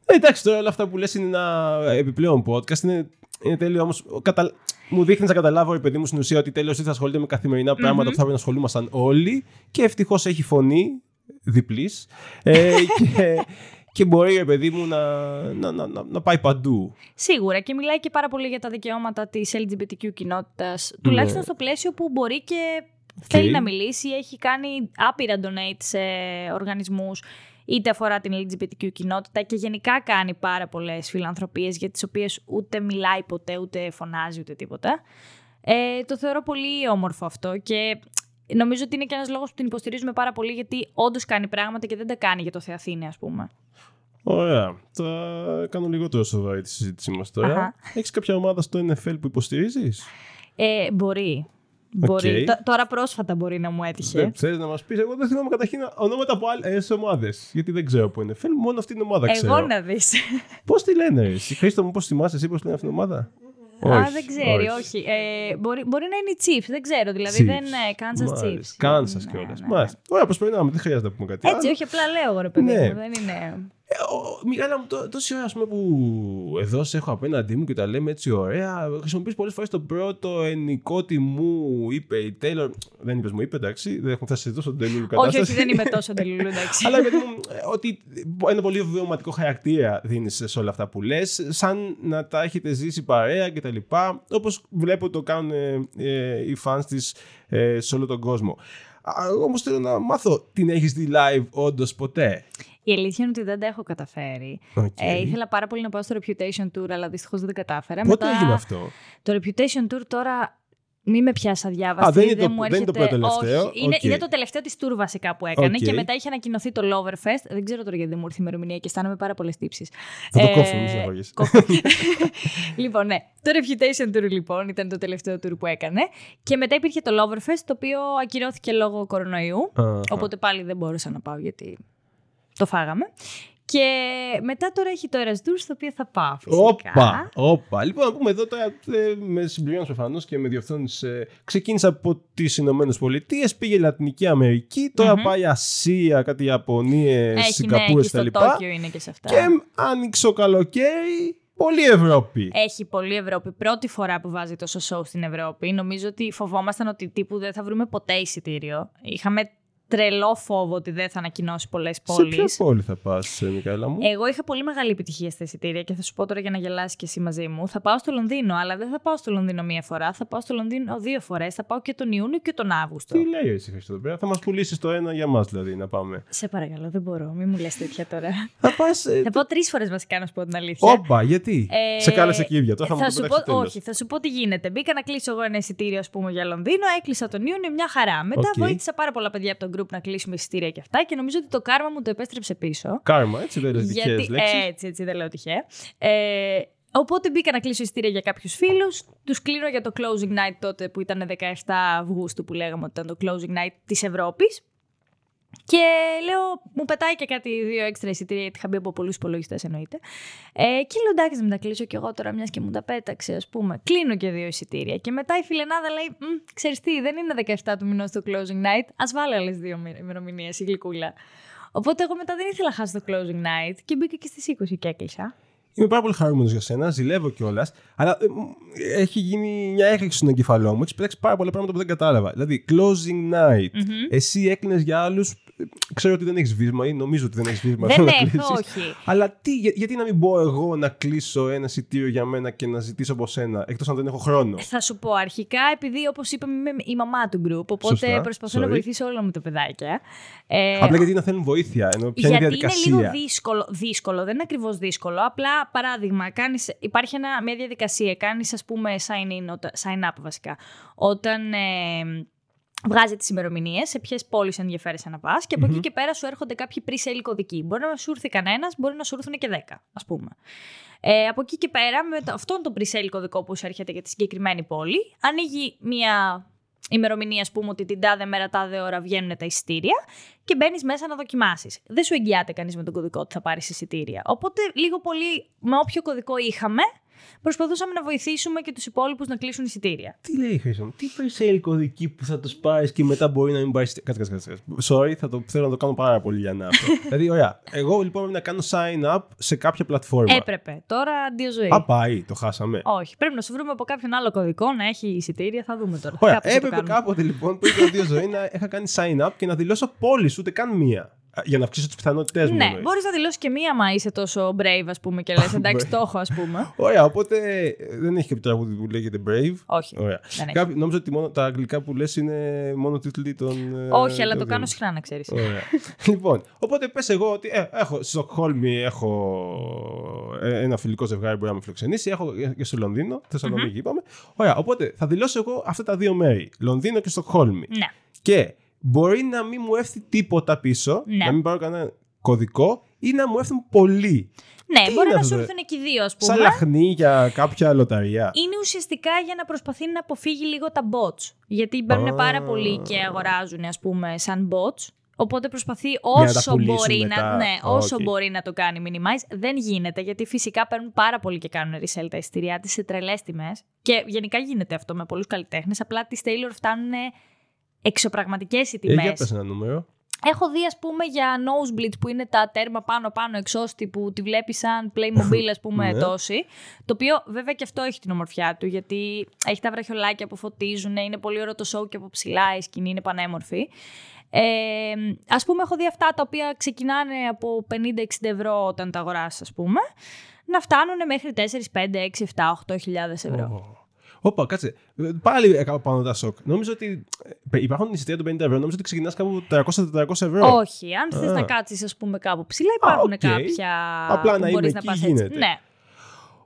S1: Ε, εντάξει, τώρα όλα αυτά που λες είναι ένα επιπλέον podcast. Είναι, είναι τέλειο όμως. Κατα... Μου δείχνεις να καταλάβω, ρε παιδί μου, στην ουσία ότι τέλο θα ασχολείται με καθημερινά πράγματα mm-hmm. που θα πρέπει να ασχολούμασταν όλοι. Και ευτυχώς έχει φωνή διπλής. ε, [laughs] και, και μπορεί, ρε παιδί μου, να, να, να, να, πάει παντού.
S3: Σίγουρα. Και μιλάει και πάρα πολύ για τα δικαιώματα της LGBTQ κοινότητας. Ναι. Τουλάχιστον στο πλαίσιο που μπορεί και θέλει να μιλήσει. Έχει κάνει άπειρα donate σε οργανισμούς είτε αφορά την LGBTQ κοινότητα και γενικά κάνει πάρα πολλές φιλανθρωπίες για τις οποίες ούτε μιλάει ποτέ, ούτε φωνάζει, ούτε τίποτα. Ε, το θεωρώ πολύ όμορφο αυτό και νομίζω ότι είναι και ένας λόγος που την υποστηρίζουμε πάρα πολύ γιατί όντως κάνει πράγματα και δεν τα κάνει για το Θεαθήνε, ας πούμε.
S1: Ωραία. Θα κάνω λιγότερο σοβαρή τη συζήτησή μας τώρα. Έχεις κάποια ομάδα στο NFL που υποστηρίζεις;
S3: Ε, μπορεί. Μπορεί. Τώρα πρόσφατα μπορεί να μου έτυχε.
S1: Δεν θέλει να μας πεις. Εγώ δεν θυμάμαι καταρχήν ονόματα από άλλε ομάδες. Γιατί δεν ξέρω που είναι. Θέλω μόνο αυτή την ομάδα ξέρω.
S3: Εγώ να δεις. [laughs]
S1: Πώς τη λένε, εσύ. Χρήστο μου, πώς θυμάσαι εσύ πώς λένε αυτή την ομάδα;
S3: Α, δεν ξέρει, όχι. Ε, μπορεί, μπορεί να είναι η Chiefs, δεν ξέρω. Δηλαδή Chiefs. δεν είναι Kansas Chiefs.
S1: Kansas ναι, κιόλα. Ναι, ναι. Ωραία, προσπερνάμε, δεν χρειάζεται να πούμε κάτι.
S3: Έτσι, όχι, απλά λέω εγώ ρε παιδί ναι. μου. Δεν είναι.
S1: Μιγάλα μου, τόση ώρα πούμε, που εδώ σε έχω απέναντί μου και τα λέμε έτσι ωραία. Χρησιμοποιείς πολλές φορές το πρώτο ενικό τι μου είπε η Τέιλορ. Δεν είπες μου, είπε εντάξει. Δεν έχουμε φτάσει τόσο τελούλου κατάσταση.
S3: Όχι, όχι, δεν είμαι τόσο τελούλου, εντάξει. [laughs]
S1: Αλλά παιδί μου, ότι ένα πολύ βιωματικό χαρακτήρα δίνεις σε όλα αυτά που λες, σαν να τα έχετε ζήσει παρέα κτλ. Όπως βλέπω το κάνουν ε, οι fans της ε, σε όλο τον κόσμο. Όμως θέλω να μάθω, την έχεις δει live όντως ποτέ;
S3: Η αλήθεια είναι ότι δεν τα έχω καταφέρει. Okay. Ε, ήθελα πάρα πολύ να πάω στο Reputation Tour, αλλά δυστυχώς δεν τα κατάφερα.
S1: Πότε Μετά, έγινε αυτό;
S3: Το Reputation Tour τώρα Μη με πιάσει αδιάβαστη.
S1: Α, δεν είναι το-
S3: μου
S1: δεν είναι το
S3: έρχεται-
S1: προτελευταίο.
S3: Όχι, είναι,
S1: Οκ.
S3: είναι το τελευταίο της tour βασικά που έκανε
S1: Οκ.
S3: και μετά είχε ανακοινωθεί το Loverfest. Δεν ξέρω τώρα γιατί δεν μου ήρθε η ημερομηνία και αισθάνομαι πάρα πολλές τύψεις.
S1: Θα το κόψω, μη στεναχωριέσαι. [laughs]
S3: λοιπόν, ναι. Το Reputation Tour λοιπόν ήταν το τελευταίο tour που έκανε. Και μετά υπήρχε το Loverfest, το οποίο ακυρώθηκε λόγω κορονοϊού.
S1: Αχα.
S3: Οπότε πάλι δεν μπόρεσα να πάω γιατί το φάγαμε. Και μετά τώρα έχει το Eras Tour, στο οποίο θα πάω φυσικά.
S1: Όπα, όπα. Λοιπόν, να πούμε εδώ τώρα ε, με συμπληρώνω προφανώς και με διορθώνεις. Ε, ξεκίνησε από τις Ηνωμένες Πολιτείες, πήγε Λατινική Αμερική, τώρα πάει Ασία, κάτι Ιαπωνίες,
S3: Έχει ναι,
S1: Σιγκαπούρες
S3: εκεί στο
S1: κτλ.
S3: Τόκιο είναι και σε αυτά.
S1: Και άνοιξε ο καλοκαίρι, πολύ Ευρώπη.
S3: Έχει πολύ Ευρώπη. Πρώτη φορά που βάζει τόσο show στην Ευρώπη. Νομίζω ότι φοβόμασταν ότι τύπου δεν θα βρούμε ποτέ εισιτήριο. Είχαμε τρελό φόβο ότι δεν θα ανακοινώσει πολλές
S1: Σε
S3: πόλεις.
S1: ποια πόλη θα πας, Μικαέλα μου;
S3: Εγώ είχα πολύ μεγάλη επιτυχία στα εισιτήρια και θα σου πω τώρα για να γελάσεις και εσύ μαζί μου. Θα πάω στο Λονδίνο, αλλά δεν θα πάω στο Λονδίνο μία φορά. Θα πάω στο Λονδίνο δύο φορές. Θα πάω και τον Ιούνιο και τον Αύγουστο.
S1: Τι λέει εσύ Χριστό εδώ πέρα, θα μας πουλήσεις το ένα για μας δηλαδή να πάμε.
S3: Σε παρακαλώ, δεν μπορώ. Μην μου λες τέτοια τώρα.
S1: Θα πας.
S3: θα πάω τρεις φορές βασικά να σου πω την αλήθεια.
S1: Όπα, γιατί;
S3: Ε,
S1: σε κάλεσε και η ίδια. Τώρα θα,
S3: θα
S1: μου
S3: σου
S1: το
S3: πω,
S1: πετάξει
S3: όχι, θα σου πω τι γίνεται. Μπήκα να κλείσω εγώ ένα εισιτήριο, ας πούμε, για Λονδίνο. Έκλεισα τον Ιούνιο, μια χαρά. Μετά
S1: Οκ.
S3: βοήθησα πάρα πολλά παιδιά από τον group να κλείσουμε εισιτήρια και αυτά και νομίζω ότι το κάρμα μου το επέστρεψε πίσω.
S1: Κάρμα, έτσι δεν λε τυχαίε
S3: Γιατί,
S1: λέξεις.
S3: έτσι, έτσι, δεν λέω τυχαία. Ε, οπότε μπήκα να κλείσω εισιτήρια για κάποιους φίλους. Τους κλείνω για το closing night τότε που ήταν 17 Αυγούστου που λέγαμε ότι ήταν το closing night της Ευρώπης. Και λέω, μου πετάει και κάτι δύο έξτρα εισιτήρια, γιατί είχα μπει από πολλούς υπολογιστές εννοείται. Ε, και λέω εντάξει, να τα κλείσω κι εγώ τώρα, μιας και μου τα πέταξε, ας πούμε. Κλείνω και δύο εισιτήρια. Και μετά η φιλενάδα λέει, ξέρεις τι, δεν είναι 17 του μηνός το closing night, ας βάλω άλλες δύο ημερομηνίες, η γλυκούλα. Οπότε εγώ μετά δεν ήθελα να χάσω το closing night και μπήκα και στις 20 και έκλεισα.
S1: Είμαι πάρα πολύ χαρούμενος για σένα, ζηλεύω κιόλας. Αλλά ε, μου, έχει γίνει μια έκρηξη στον εγκεφαλό μου. Έχει πετάξει πάρα πολλά πράγματα που δεν κατάλαβα. Δηλαδή, closing night. Εσύ έκλεινες για άλλους. Ξέρω ότι δεν έχεις βίσμα ή νομίζω ότι δεν έχεις βίσμα.
S3: Δεν
S1: να
S3: έχω,
S1: κλείσεις.
S3: όχι.
S1: Αλλά τι, για- γιατί να μην μπω εγώ να κλείσω ένα εισιτήριο για μένα και να ζητήσω από σένα, εκτός αν δεν έχω χρόνο;
S3: Θα σου πω αρχικά, επειδή όπως είπαμε είμαι η μαμά του group, οπότε
S1: Σωστά,
S3: προσπαθώ να
S1: sorry.
S3: βοηθήσω όλα μου τα παιδάκια. Ε,
S1: Απλά γιατί να θέλουν βοήθεια, ενώ ποια είναι η
S3: γιατί είναι
S1: διαδικασία;
S3: λίγο δύσκολο, δύσκολο, δεν είναι ακριβώς δύσκολο. Απλά, παράδειγμα, κάνεις, υπάρχει ένα, μια διαδικασία. Κάνεις, ας πούμε, sign, in, οτα- sign up βασικά. Όταν ε, βγάζεις τις ημερομηνίες, σε ποιες πόλεις ενδιαφέρεσαι να πας, και από εκεί και πέρα σου έρχονται κάποιοι pre-sale κωδικοί. Μπορεί να σου έρθει κανένας, μπορεί να σου έρθουν και 10, ας πούμε. Ε, από εκεί και πέρα, με το- αυτόν τον pre-sale κωδικό που σου έρχεται για τη συγκεκριμένη πόλη, ανοίγει μια ημερομηνία, ας πούμε, ότι την τάδε μέρα, τάδε ώρα βγαίνουν τα εισιτήρια και μπαίνεις μέσα να δοκιμάσεις. Δεν σου εγγυάται κανείς με τον κωδικό ότι θα πάρεις εισιτήρια. Οπότε, λίγο πολύ με όποιο κωδικό είχαμε, προσπαθούσαμε να βοηθήσουμε και τους υπόλοιπους να κλείσουν εισιτήρια.
S1: Τι λέει η Χρήστο, τι pre-sale κωδική που θα τους πάρεις και μετά μπορεί να μην πάρει. Κάτσε, κάτσε, κάτσε. Sorry, θα το, θέλω να το κάνω πάρα πολύ για να. αυτό. [laughs] δηλαδή, ωραία. Εγώ λοιπόν πρέπει να κάνω sign up σε κάποια πλατφόρμα.
S3: Έπρεπε. Τώρα αντίο ζωή.
S1: Α, πάει, το χάσαμε.
S3: Όχι. Πρέπει να σου βρούμε από κάποιον άλλο κωδικό να έχει εισιτήρια. Θα δούμε τώρα.
S1: Ωραία,
S3: Κάπως θα το
S1: έπρεπε
S3: κάνουμε.
S1: κάποτε λοιπόν πριν το δύο ζωή να είχα κάνει sign up και να δηλώσω πόλεις, ούτε καν μία. Α, Για να αυξήσω τις πιθανότητές μου.
S3: Ναι,
S1: εννοείς.
S3: μπορείς να δηλώσεις και μία, μα είσαι τόσο brave, ας πούμε, και λες [laughs] εντάξει, το έχω, ας πούμε.
S1: Ωραία, οπότε ε, δεν έχει κάποιο τραγούδι που λέγεται Brave.
S3: Όχι.
S1: Ωραία.
S3: Δεν έχει.
S1: Κάποιοι, νόμιζα ότι μόνο, τα αγγλικά που λες είναι μόνο τίτλοι των. ε,
S3: Όχι, αλλά το
S1: των
S3: κάνω
S1: δύο.
S3: συχνά, να ξέρεις.
S1: Ωραία. [laughs] λοιπόν, οπότε πες εγώ ότι ε, έχω στη Στοκχόλμη έχω ε, ένα φιλικό ζευγάρι που μπορεί να με φιλοξενήσει. Έχω και στο Λονδίνο, Θεσσαλονίκη είπαμε. Ωραία, οπότε θα δηλώσω εγώ αυτά τα δύο μέρη. Λονδίνο και Στοκχόλμη.
S3: Ναι.
S1: Και μπορεί να μην μου έρθει τίποτα πίσω,
S3: Ναι.
S1: να μην πάρω κανένα κωδικό ή να μου έρθουν πολλοί.
S3: Ναι,
S1: Τι
S3: μπορεί
S1: είναι
S3: να
S1: αυτό,
S3: σου
S1: ρε;
S3: έρθουν και οι δύο, ας πούμε.
S1: Σαν λαχνή για κάποια λοταρία.
S3: Είναι ουσιαστικά για να προσπαθεί να αποφύγει λίγο τα bots. Γιατί παίρνουν
S1: Α.
S3: πάρα πολύ και αγοράζουν, ας πούμε, σαν bots. Οπότε προσπαθεί
S1: να τα
S3: όσο
S1: πουλήσουν
S3: μπορεί,
S1: μετά.
S3: να, ναι, όσο
S1: Οκ.
S3: μπορεί να το κάνει minimize. Δεν γίνεται, γιατί φυσικά παίρνουν πάρα πολύ και κάνουν resell τα εισιτήριά της σε τρελές τιμές. Και γενικά γίνεται αυτό με πολλούς καλλιτέχνες. Απλά τη Taylor φτάνουν εξωπραγματικές οι
S1: Ε,
S3: τιμές.
S1: για πες ένα νούμερο.
S3: Έχω δει, ας πούμε, για nosebleed που είναι τα τέρμα πάνω-πάνω εξώστη που τη βλέπει σαν Playmobil, ας πούμε, [laughs]
S1: Ναι.
S3: τόση. Το οποίο βέβαια και αυτό έχει την ομορφιά του, γιατί έχει τα βραχιολάκια που φωτίζουν, είναι πολύ ωραίο το show και από ψηλά η σκηνή είναι πανέμορφη. Ε, ας πούμε, έχω δει αυτά τα οποία ξεκινάνε από 50-60 ευρώ όταν τα αγοράσεις, ας πούμε, να φτάνουν μέχρι 4, 5, 6, 7, 8 χιλιάδες ευρώ.
S1: Ω. Όπα, κάτσε. Ε, Πάλι έκανα πάνω τα σοκ. Νόμιζα ότι ε, υπάρχουν εισιτήρια των 50 ευρώ. Νόμιζα ότι ξεκινάς κάπου 300-400 ευρώ.
S3: Όχι, αν θες
S1: Α.
S3: να κάτσεις, ας πούμε, κάπου ψηλά, υπάρχουν
S1: οκ.
S3: κάποια
S1: Απλά
S3: που
S1: να
S3: μπορείς
S1: είμαι
S3: να
S1: εκεί
S3: πας έτσι.
S1: γίνεται.
S3: Ναι.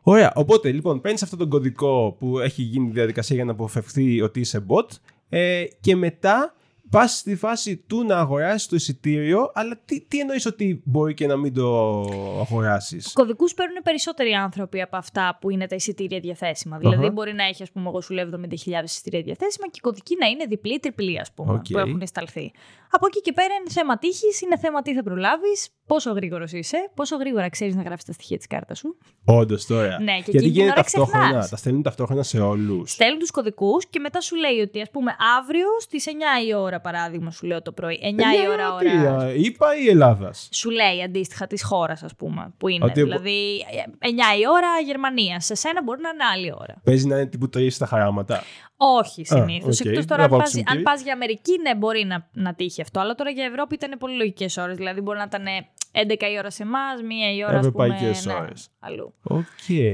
S1: Ωραία. Οπότε, λοιπόν, παίρνεις αυτόν τον κωδικό που έχει γίνει η διαδικασία για να αποφευθεί ότι είσαι bot ε, και μετά πας στη φάση του να αγοράσεις το εισιτήριο. Αλλά τι, τι εννοείς ότι μπορεί και να μην το αγοράσεις;
S3: Κωδικούς παίρνουν περισσότεροι άνθρωποι από αυτά που είναι τα εισιτήρια διαθέσιμα. Δηλαδή, μπορεί να έχει, ας πούμε, εγώ σου λέω 70.000 εισιτήρια διαθέσιμα και οι κωδικοί να είναι διπλή ή τριπλή, ας πούμε,
S1: Οκ.
S3: που έχουν σταλθεί. Από εκεί και πέρα είναι θέμα τύχης, είναι θέμα τι θα προλάβεις, πόσο γρήγορος είσαι, πόσο γρήγορα ξέρεις να γράφει τα στοιχεία της κάρτας σου.
S1: Όντως τώρα.
S3: Ναι, και
S1: Γιατί
S3: εκείνη την
S1: γίνεται
S3: ώρα
S1: ταυτόχρονα.
S3: ξεχνάς.
S1: Τα στέλνουν ταυτόχρονα σε όλους.
S3: Στέλνουν τους κωδικούς και μετά σου λέει ότι, ας πούμε, αύριο στις 9 η ώρα, παράδειγμα, σου λέω το πρωί. 9 η ώρα, ώρα.
S1: Είπα ή Ελλάδας;
S3: Σου λέει αντίστοιχα της χώρας, ας πούμε, που είναι.
S1: Ότι-
S3: Δηλαδή, 9 η ώρα Γερμανία. Σε σένα μπορεί να είναι άλλη ώρα.
S1: Παίζει να είναι τύπου τρεις στα χαράματα.
S3: Όχι συνήθως.
S1: οκ.
S3: Εκτός τώρα,
S1: Να
S3: αν
S1: βάλω
S3: πας,
S1: ψημτήρι.
S3: αν πας για Αμερική, ναι, μπορεί να, να τύχει αυτό. Αλλά τώρα για Ευρώπη ήταν πολύ λογικές ώρες. Δηλαδή, μπορεί να ήταν 11 η ώρα σε εμάς, 1 η ώρα ας πούμε,
S1: Ευρωπαϊκές
S3: ναι,
S1: ώρες.
S3: αλλού.
S1: Οκ.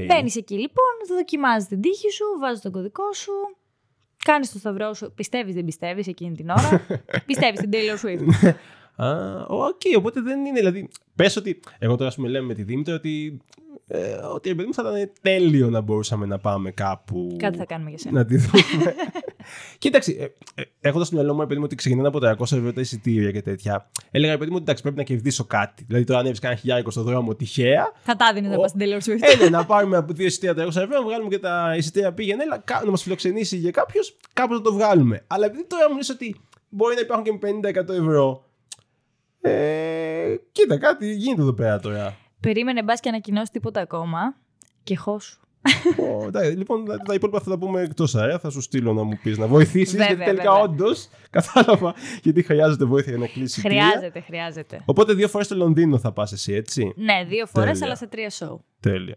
S3: Μπαίνεις εκεί λοιπόν, δοκιμάζεις την τύχη σου, βάζεις τον κωδικό σου, κάνεις το σταυρό σου. Πιστεύεις, δεν πιστεύεις εκείνη την ώρα. [laughs] πιστεύεις την Taylor Swift.
S1: Α, οκ, οπότε δεν είναι. Δηλαδή, πες ότι. Εγώ τώρα, ας πούμε, λέμε με τη Δήμητρα ότι. Ε, ότι ρε παιδί μου θα ήταν τέλειο να μπορούσαμε να πάμε κάπου.
S3: Κάτι θα κάνουμε για σένα.
S1: Να τη δούμε. [laughs] Κοίταξε, ε, ε, έχοντας στο μυαλό μου, ρε παιδί μου, ότι ξεκινάνε από τα 200 ευρώ τα εισιτήρια και τέτοια. Έλεγα, ρε παιδί μου, ότι εντάξει, πρέπει να κερδίσω κάτι. Δηλαδή, τώρα ανέβει κανένα χιλιάρικο στο δρόμο τυχαία.
S3: Θα τα δίνει να
S1: Ο-
S3: πα στην Taylor Swift.
S1: Ε, ναι, να πάρουμε από δύο εισιτήρια τα 200 ευρώ, να βγάλουμε και τα εισιτήρια πήγαινε, έλα, κα- να μας φιλοξενήσει για κάποιος, κάπως να το βγάλουμε. Αλλά επειδή τώρα μου λες ότι μπορεί να υπάρχουν και με 50% ευρώ. Ε, κοίτα, κάτι γίνεται εδώ πέρα τώρα.
S3: Περίμενε, μπας και ανακοινώσεις τίποτα ακόμα. Και χώσου.
S1: Ω, εντάξει, λοιπόν, τα, τα υπόλοιπα θα τα πούμε εκτός αέρα. Θα σου στείλω να μου πεις να βοηθήσεις.
S3: Βέβαια,
S1: Γιατί τελικά
S3: βέβαια.
S1: όντως κατάλαβα γιατί χρειάζεται βοήθεια για να κλείσει. εισιτήρια.
S3: Χρειάζεται, χρειάζεται.
S1: Οπότε δύο φορές στο Λονδίνο θα πας εσύ, έτσι;
S3: Ναι, δύο φορές,
S1: Τέλεια.
S3: αλλά σε τρία show.
S1: Τέλεια.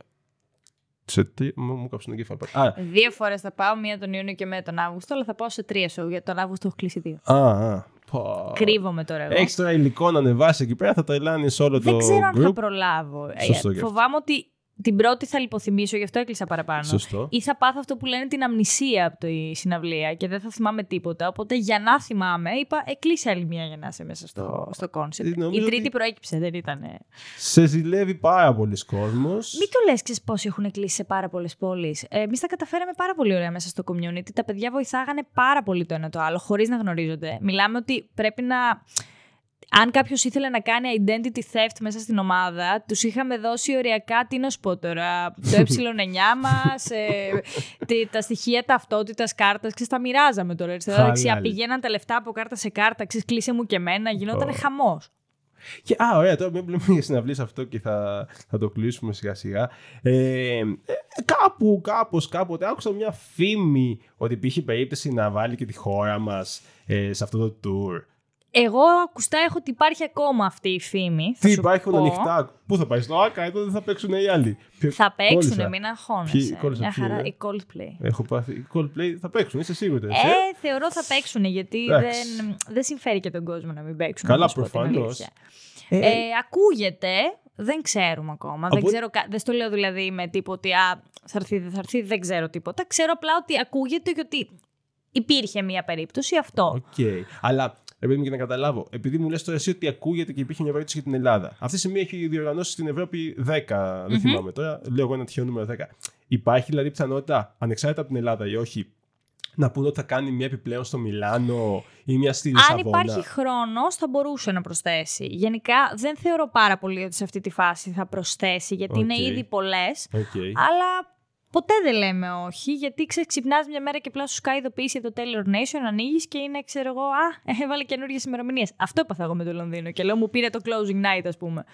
S1: Σε τι. Μου, μου κάψουν τον κεφάλι. Α,
S3: Δύο φορές θα πάω, μία τον Ιούνιο και μία τον Αύγουστο, αλλά θα πάω σε τρία show. Γιατί τον Αύγουστο έχω κλείσει δύο.
S1: α, α. Πω.
S3: Κρύβομαι τώρα εγώ.
S1: Έχεις τώρα υλικό να ανεβάσεις εκεί πέρα, θα τα κάνεις όλο
S3: Δεν
S1: το
S3: ξέρω αν θα
S1: group.
S3: προλάβω. Ε,
S1: Σωστό και αυτό.
S3: Φοβάμαι ότι την πρώτη θα λιποθυμήσω, γι' αυτό έκλεισα παραπάνω.
S1: Σωστό.
S3: Ή θα πάθω αυτό που λένε την αμνησία από τη συναυλία και δεν θα θυμάμαι τίποτα. Οπότε για να θυμάμαι, είπα, ε, κλείσε άλλη μία για να είσαι μέσα στο, στο concept.
S1: Ε,
S3: Η
S1: νομίζω
S3: τρίτη
S1: ότι-
S3: προέκυψε, δεν ήταν.
S1: Σε ζηλεύει πάρα πολλοί κόσμος.
S3: Μην το λες, ξέρεις πόσοι έχουν κλείσει σε πάρα πολλές πόλεις. Ε, Εμείς τα καταφέραμε πάρα πολύ ωραία μέσα στο community. Τα παιδιά βοηθάγανε πάρα πολύ το ένα το άλλο, χωρίς να γνωρίζονται. Μιλάμε ότι πρέπει να. Αν κάποιος ήθελε να κάνει identity theft μέσα στην ομάδα, τους είχαμε δώσει οριακά τι να σου πω τώρα. Το [laughs] ε9 μας, τα στοιχεία ταυτότητας κάρτας, και τα μοιράζαμε τώρα. Αριστερά δεξιά.
S1: Χαλάλι.
S3: Πηγαίναν τα λεφτά από κάρτα σε κάρτα, ξέρεις, κλείσε μου και εμένα. Γινόταν
S1: Ω.
S3: χαμός.
S1: Και, α, ωραία, τώρα μην μιλάμε για συναυλίες αυτό και θα, θα το κλείσουμε σιγά σιγά. Ε, ε, κάπου, κάπως, κάποτε άκουσα μια φήμη ότι υπήρχε περίπτωση να βάλει και τη χώρα μας ε, σε αυτό το tour.
S3: Εγώ ακουστά έχω ότι υπάρχει ακόμα αυτή η φήμη. Θα
S1: Τι
S3: σου
S1: υπάρχουν
S3: πω.
S1: ανοιχτά; Πού θα πάεις στο Άκα, εδώ δεν θα παίξουν οι άλλοι. Ποιο-
S3: Θα
S1: κόλλησα.
S3: παίξουν, μην αγχώνεσαι.
S1: Ποιοι- κόλλησα,
S3: Μια
S1: ποιοι,
S3: χαρά,
S1: ε;
S3: η Coldplay.
S1: Έχω πάθει. Οι Coldplay θα παίξουν, είσαι σίγουρη. έτσι, ε;
S3: Ε, θεωρώ θα παίξουν γιατί
S1: Εντάξει.
S3: δεν, δεν συμφέρει και τον κόσμο να μην παίξουν.
S1: Καλά,
S3: να σου πω την
S1: προφανώς.
S3: αλήθεια. Ε, ακούγεται, δεν ξέρουμε ακόμα. Δεν,
S1: Οπότε-
S3: ξέρω, κα- δεν στο λέω δηλαδή με τίποτα ότι α, θα έρθει, δεν θα έρθει, δεν ξέρω τίποτα. Ξέρω απλά ότι ακούγεται γιατί υπήρχε μια περίπτωση αυτό.
S1: Οκ. Αλλά επειδή μου και να καταλάβω, επειδή μου λες τώρα εσύ ότι ακούγεται και υπήρχε μια περίπτωση για την Ελλάδα. Αυτή τη στιγμή έχει διοργανώσει στην Ευρώπη 10, δεν θυμάμαι τώρα, λέω εγώ ένα τυχαίο νούμερο 10. Υπάρχει δηλαδή πιθανότητα, ανεξάρτητα από την Ελλάδα ή όχι, να πούνε ότι θα κάνει μια επιπλέον στο Μιλάνο ή μια στη
S3: Αν
S1: Λισαβόνα;
S3: υπάρχει χρόνος, θα μπορούσε να προσθέσει. Γενικά, δεν θεωρώ πάρα πολύ ότι σε αυτή τη φάση θα προσθέσει, γιατί είναι
S1: Οκ.
S3: ήδη πολλές.
S1: Οκ.
S3: Αλλά ποτέ δεν λέμε όχι, γιατί ξυπνάς μια μέρα και απλά σου σκάει ειδοποίηση από το Taylor Nation, ανοίγεις και είναι, ξέρω εγώ, Α, έβαλε καινούργιες ημερομηνίες. Αυτό έπαθα εγώ με το Λονδίνο. Και λέω, μου πήρε το closing night, ας πούμε.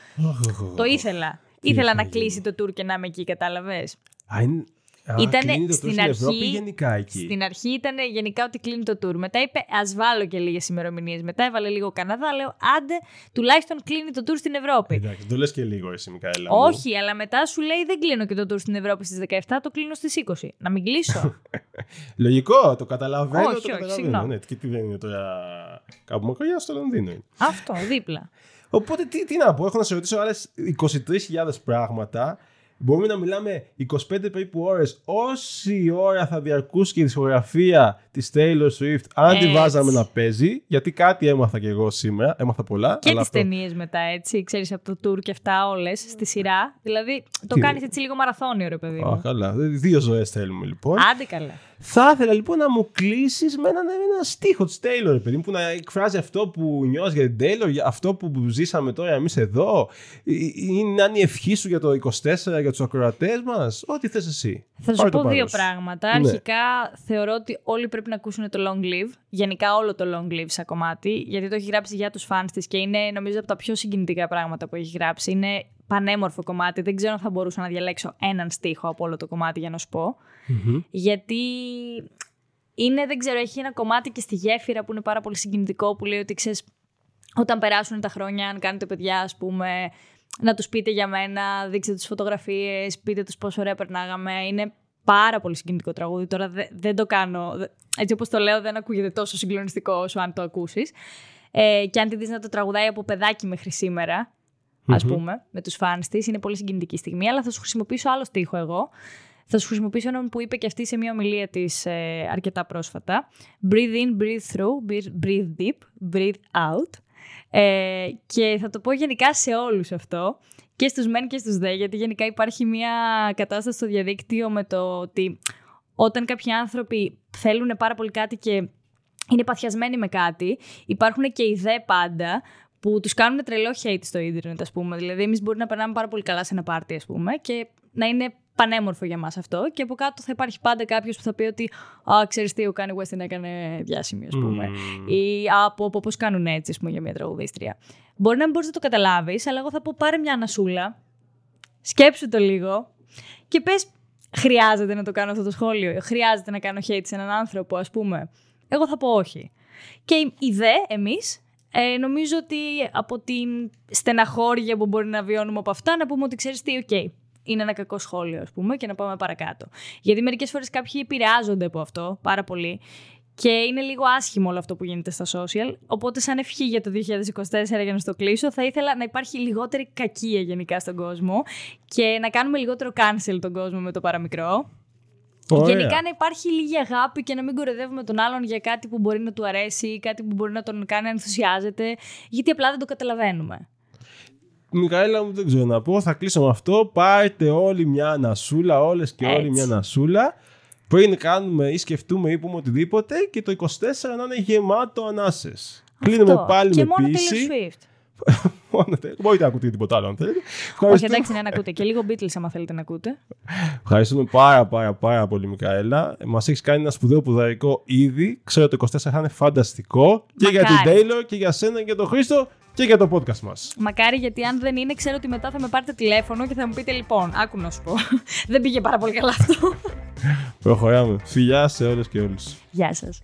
S3: Το ήθελα.
S1: Τι
S3: ήθελα
S1: θα
S3: να
S1: γίνει;
S3: κλείσει το tour και να είμαι εκεί, κατάλαβες.
S1: Α, είναι... Α,
S3: Ήτανε
S1: κλείνει το
S3: στην
S1: tour στην Ευρώπη
S3: αρχή-
S1: ή γενικά εκεί.
S3: Στην αρχή ήταν γενικά ότι κλείνει το tour. Μετά είπε, ας βάλω και λίγες ημερομηνίες. Μετά έβαλε λίγο Καναδά. Λέω, άντε, τουλάχιστον κλείνει το tour στην Ευρώπη.
S1: Εντάξει, το λες και λίγο εσύ Μικαέλα. μου.
S3: Όχι, αλλά μετά σου λέει δεν κλείνω και το tour στην Ευρώπη στις 17, το κλείνω στις 20. Να μην κλείσω. [laughs]
S1: Λογικό, το καταλαβαίνω.
S3: Όχι,
S1: το
S3: όχι,
S1: καταλαβαίνω.
S3: συγγνώμη.
S1: Ναι, και τι δεν είναι τώρα κάπου μακριά στο Λονδίνο. είναι.
S3: Αυτό, δίπλα.
S1: Οπότε τι, τι να πω, έχω να σε ρωτήσω άλλες 23.000 πράγματα. Μπορούμε να μιλάμε 25 περίπου ώρες. Όση ώρα θα διαρκούσε και η δισκογραφία της Taylor Swift, αν τη
S3: Έτσι.
S1: βάζαμε να παίζει. Γιατί κάτι έμαθα και εγώ σήμερα. Έμαθα πολλά.
S3: Και
S1: αλλά
S3: τις
S1: αυτό-
S3: ταινίες μετά, έτσι. Ξέρεις από το tour και αυτά όλες στη σειρά. Δηλαδή το
S1: Τι-
S3: κάνεις έτσι λίγο μαραθώνιο, ρε παιδί
S1: Α,
S3: μου.
S1: καλά. Δύο ζωές θέλουμε λοιπόν.
S3: Άντε καλά.
S1: Θα ήθελα λοιπόν να μου κλείσεις με έναν ένα στίχο της Taylor, ρε παιδί μου, που να εκφράζει αυτό που νιώθεις για την Taylor, για αυτό που ζήσαμε τώρα εμείς εδώ. Ή- ή να είναι η ευχή σου για το 24 για τους ακροατές μας. Ό,τι θες εσύ.
S3: Θα σου
S1: Πάρε το
S3: πω δύο
S1: πάνω σου.
S3: πράγματα.
S1: Ναι.
S3: Αρχικά, θεωρώ ότι όλοι πρέπει να ακούσουν το Long Live. Γενικά, όλο το Long Live σαν κομμάτι. Γιατί το έχει γράψει για τους fans της και είναι, νομίζω, από τα πιο συγκινητικά πράγματα που έχει γράψει. Είναι πανέμορφο κομμάτι. Δεν ξέρω αν θα μπορούσα να διαλέξω έναν στίχο από όλο το κομμάτι για να σου πω.
S1: Μμμ.
S3: Γιατί είναι, δεν ξέρω, έχει ένα κομμάτι και στη γέφυρα που είναι πάρα πολύ συγκινητικό που λέει ότι ξέρεις, όταν περάσουν τα χρόνια, αν κάνετε παιδιά, ας πούμε, να τους πείτε για μένα, δείξτε τους φωτογραφίες, πείτε τους πόσο ωραία περνάγαμε. Είναι πάρα πολύ συγκινητικό τραγούδι. Τώρα δε- δεν το κάνω, δε- έτσι όπως το λέω δεν ακούγεται τόσο συγκλονιστικό όσο αν το ακούσεις. Ε, και αν τη δεις να το τραγουδάει από παιδάκι μέχρι σήμερα, ας
S1: Μμμ.
S3: πούμε, με τους φans της, είναι πολύ συγκινητική στιγμή, αλλά θα σου χρησιμοποιήσω άλλο στίχο εγώ. Θα σου χρησιμοποιήσω έναν που είπε και αυτή σε μια ομιλία της ε, αρκετά πρόσφατα. Breathe in, breathe through, breathe- breathe deep, breathe out. Ε, και θα το πω γενικά σε όλους αυτό, και στους μεν και στους δε, γιατί γενικά υπάρχει μια κατάσταση στο διαδίκτυο με το ότι όταν κάποιοι άνθρωποι θέλουν πάρα πολύ κάτι και είναι παθιασμένοι με κάτι, υπάρχουν και οι δε πάντα που τους κάνουν τρελό hate στο ίντερνετ, ας πούμε. Δηλαδή, εμείς μπορεί να περνάμε πάρα πολύ καλά σε ένα πάρτι, ας πούμε, και να είναι πανέμορφο για μας αυτό. Και από κάτω θα υπάρχει πάντα κάποιος που θα πει ότι «Α, ξέρεις τι, ο Kanye West την έκανε διάσημη, ας πούμε».
S1: Μμμ.
S3: Ή «Α, πω, πω, πώς κάνουν έτσι, ας πούμε, για μια τραγουδίστρια». Μπορεί να μην μπορείς να το καταλάβεις, αλλά εγώ θα πω πάρε μια ανασούλα, σκέψου το λίγο και πες χρειάζεται να το κάνω αυτό το σχόλιο, χρειάζεται να κάνω hate σε έναν άνθρωπο, ας πούμε. Εγώ θα πω όχι. Και η- η δε, εμείς, ε, νομίζω ότι από την στεναχώρια που μπορεί να βιώνουμε από αυτά, να πούμε ότι ξέρεις τι, οκ, είναι ένα κακό σχόλιο, ας πούμε, και να πάμε παρακάτω. Γιατί μερικές φορές κάποιοι επηρεάζονται από αυτό πάρα πολύ και είναι λίγο άσχημο όλο αυτό που γίνεται στα social. Οπότε, σαν ευχή για το 2024, για να στο κλείσω, θα ήθελα να υπάρχει λιγότερη κακία γενικά στον κόσμο και να κάνουμε λιγότερο cancel τον κόσμο με το παραμικρό.
S1: Ωραία.
S3: Γενικά να υπάρχει λίγη αγάπη και να μην κοροϊδεύουμε τον άλλον για κάτι που μπορεί να του αρέσει ή κάτι που μπορεί να τον κάνει να ενθουσιάζεται, γιατί απλά δεν το καταλαβαίνουμε.
S1: Μικαέλα μου δεν ξέρω να πω. Θα κλείσω με αυτό. Πάρτε όλοι μια ανασούλα, όλες και όλοι
S3: Έτσι.
S1: μια ανασούλα. Πριν κάνουμε ή σκεφτούμε ή πούμε οτιδήποτε και το 24 να είναι γεμάτο ανάσες. Κλείνουμε
S3: Αυτό.
S1: πάλι
S3: και
S1: με
S3: μόνο
S1: πίεση.
S3: Taylor Swift. [laughs]
S1: Μόνο Taylor. Μπορείτε να ακούτε τίποτα άλλο αν θέλετε.
S3: Όχι,
S1: Ευχαριστούμε,
S3: εντάξει, ναι, να ακούτε. Και λίγο Beatles, άμα θέλετε να ακούτε.
S1: ευχαριστούμε πάρα πάρα πάρα πολύ Μικαέλα. Μας έχεις κάνει ένα σπουδαίο πουδαρικό ήδη. Ξέρω ότι το 24 θα είναι φανταστικό. Και για την
S3: Μακάρι.
S1: Taylor και για σένα και για τον Χρήστο και για το podcast μας.
S3: Μακάρι, γιατί αν δεν είναι, ξέρω ότι μετά θα με πάρετε τηλέφωνο και θα μου πείτε λοιπόν, άκου να σου πω. [laughs] δεν πήγε πάρα πολύ καλά αυτό.
S1: Προχωράμε. Φιλιά σε όλες και όλους.
S3: Γεια σας.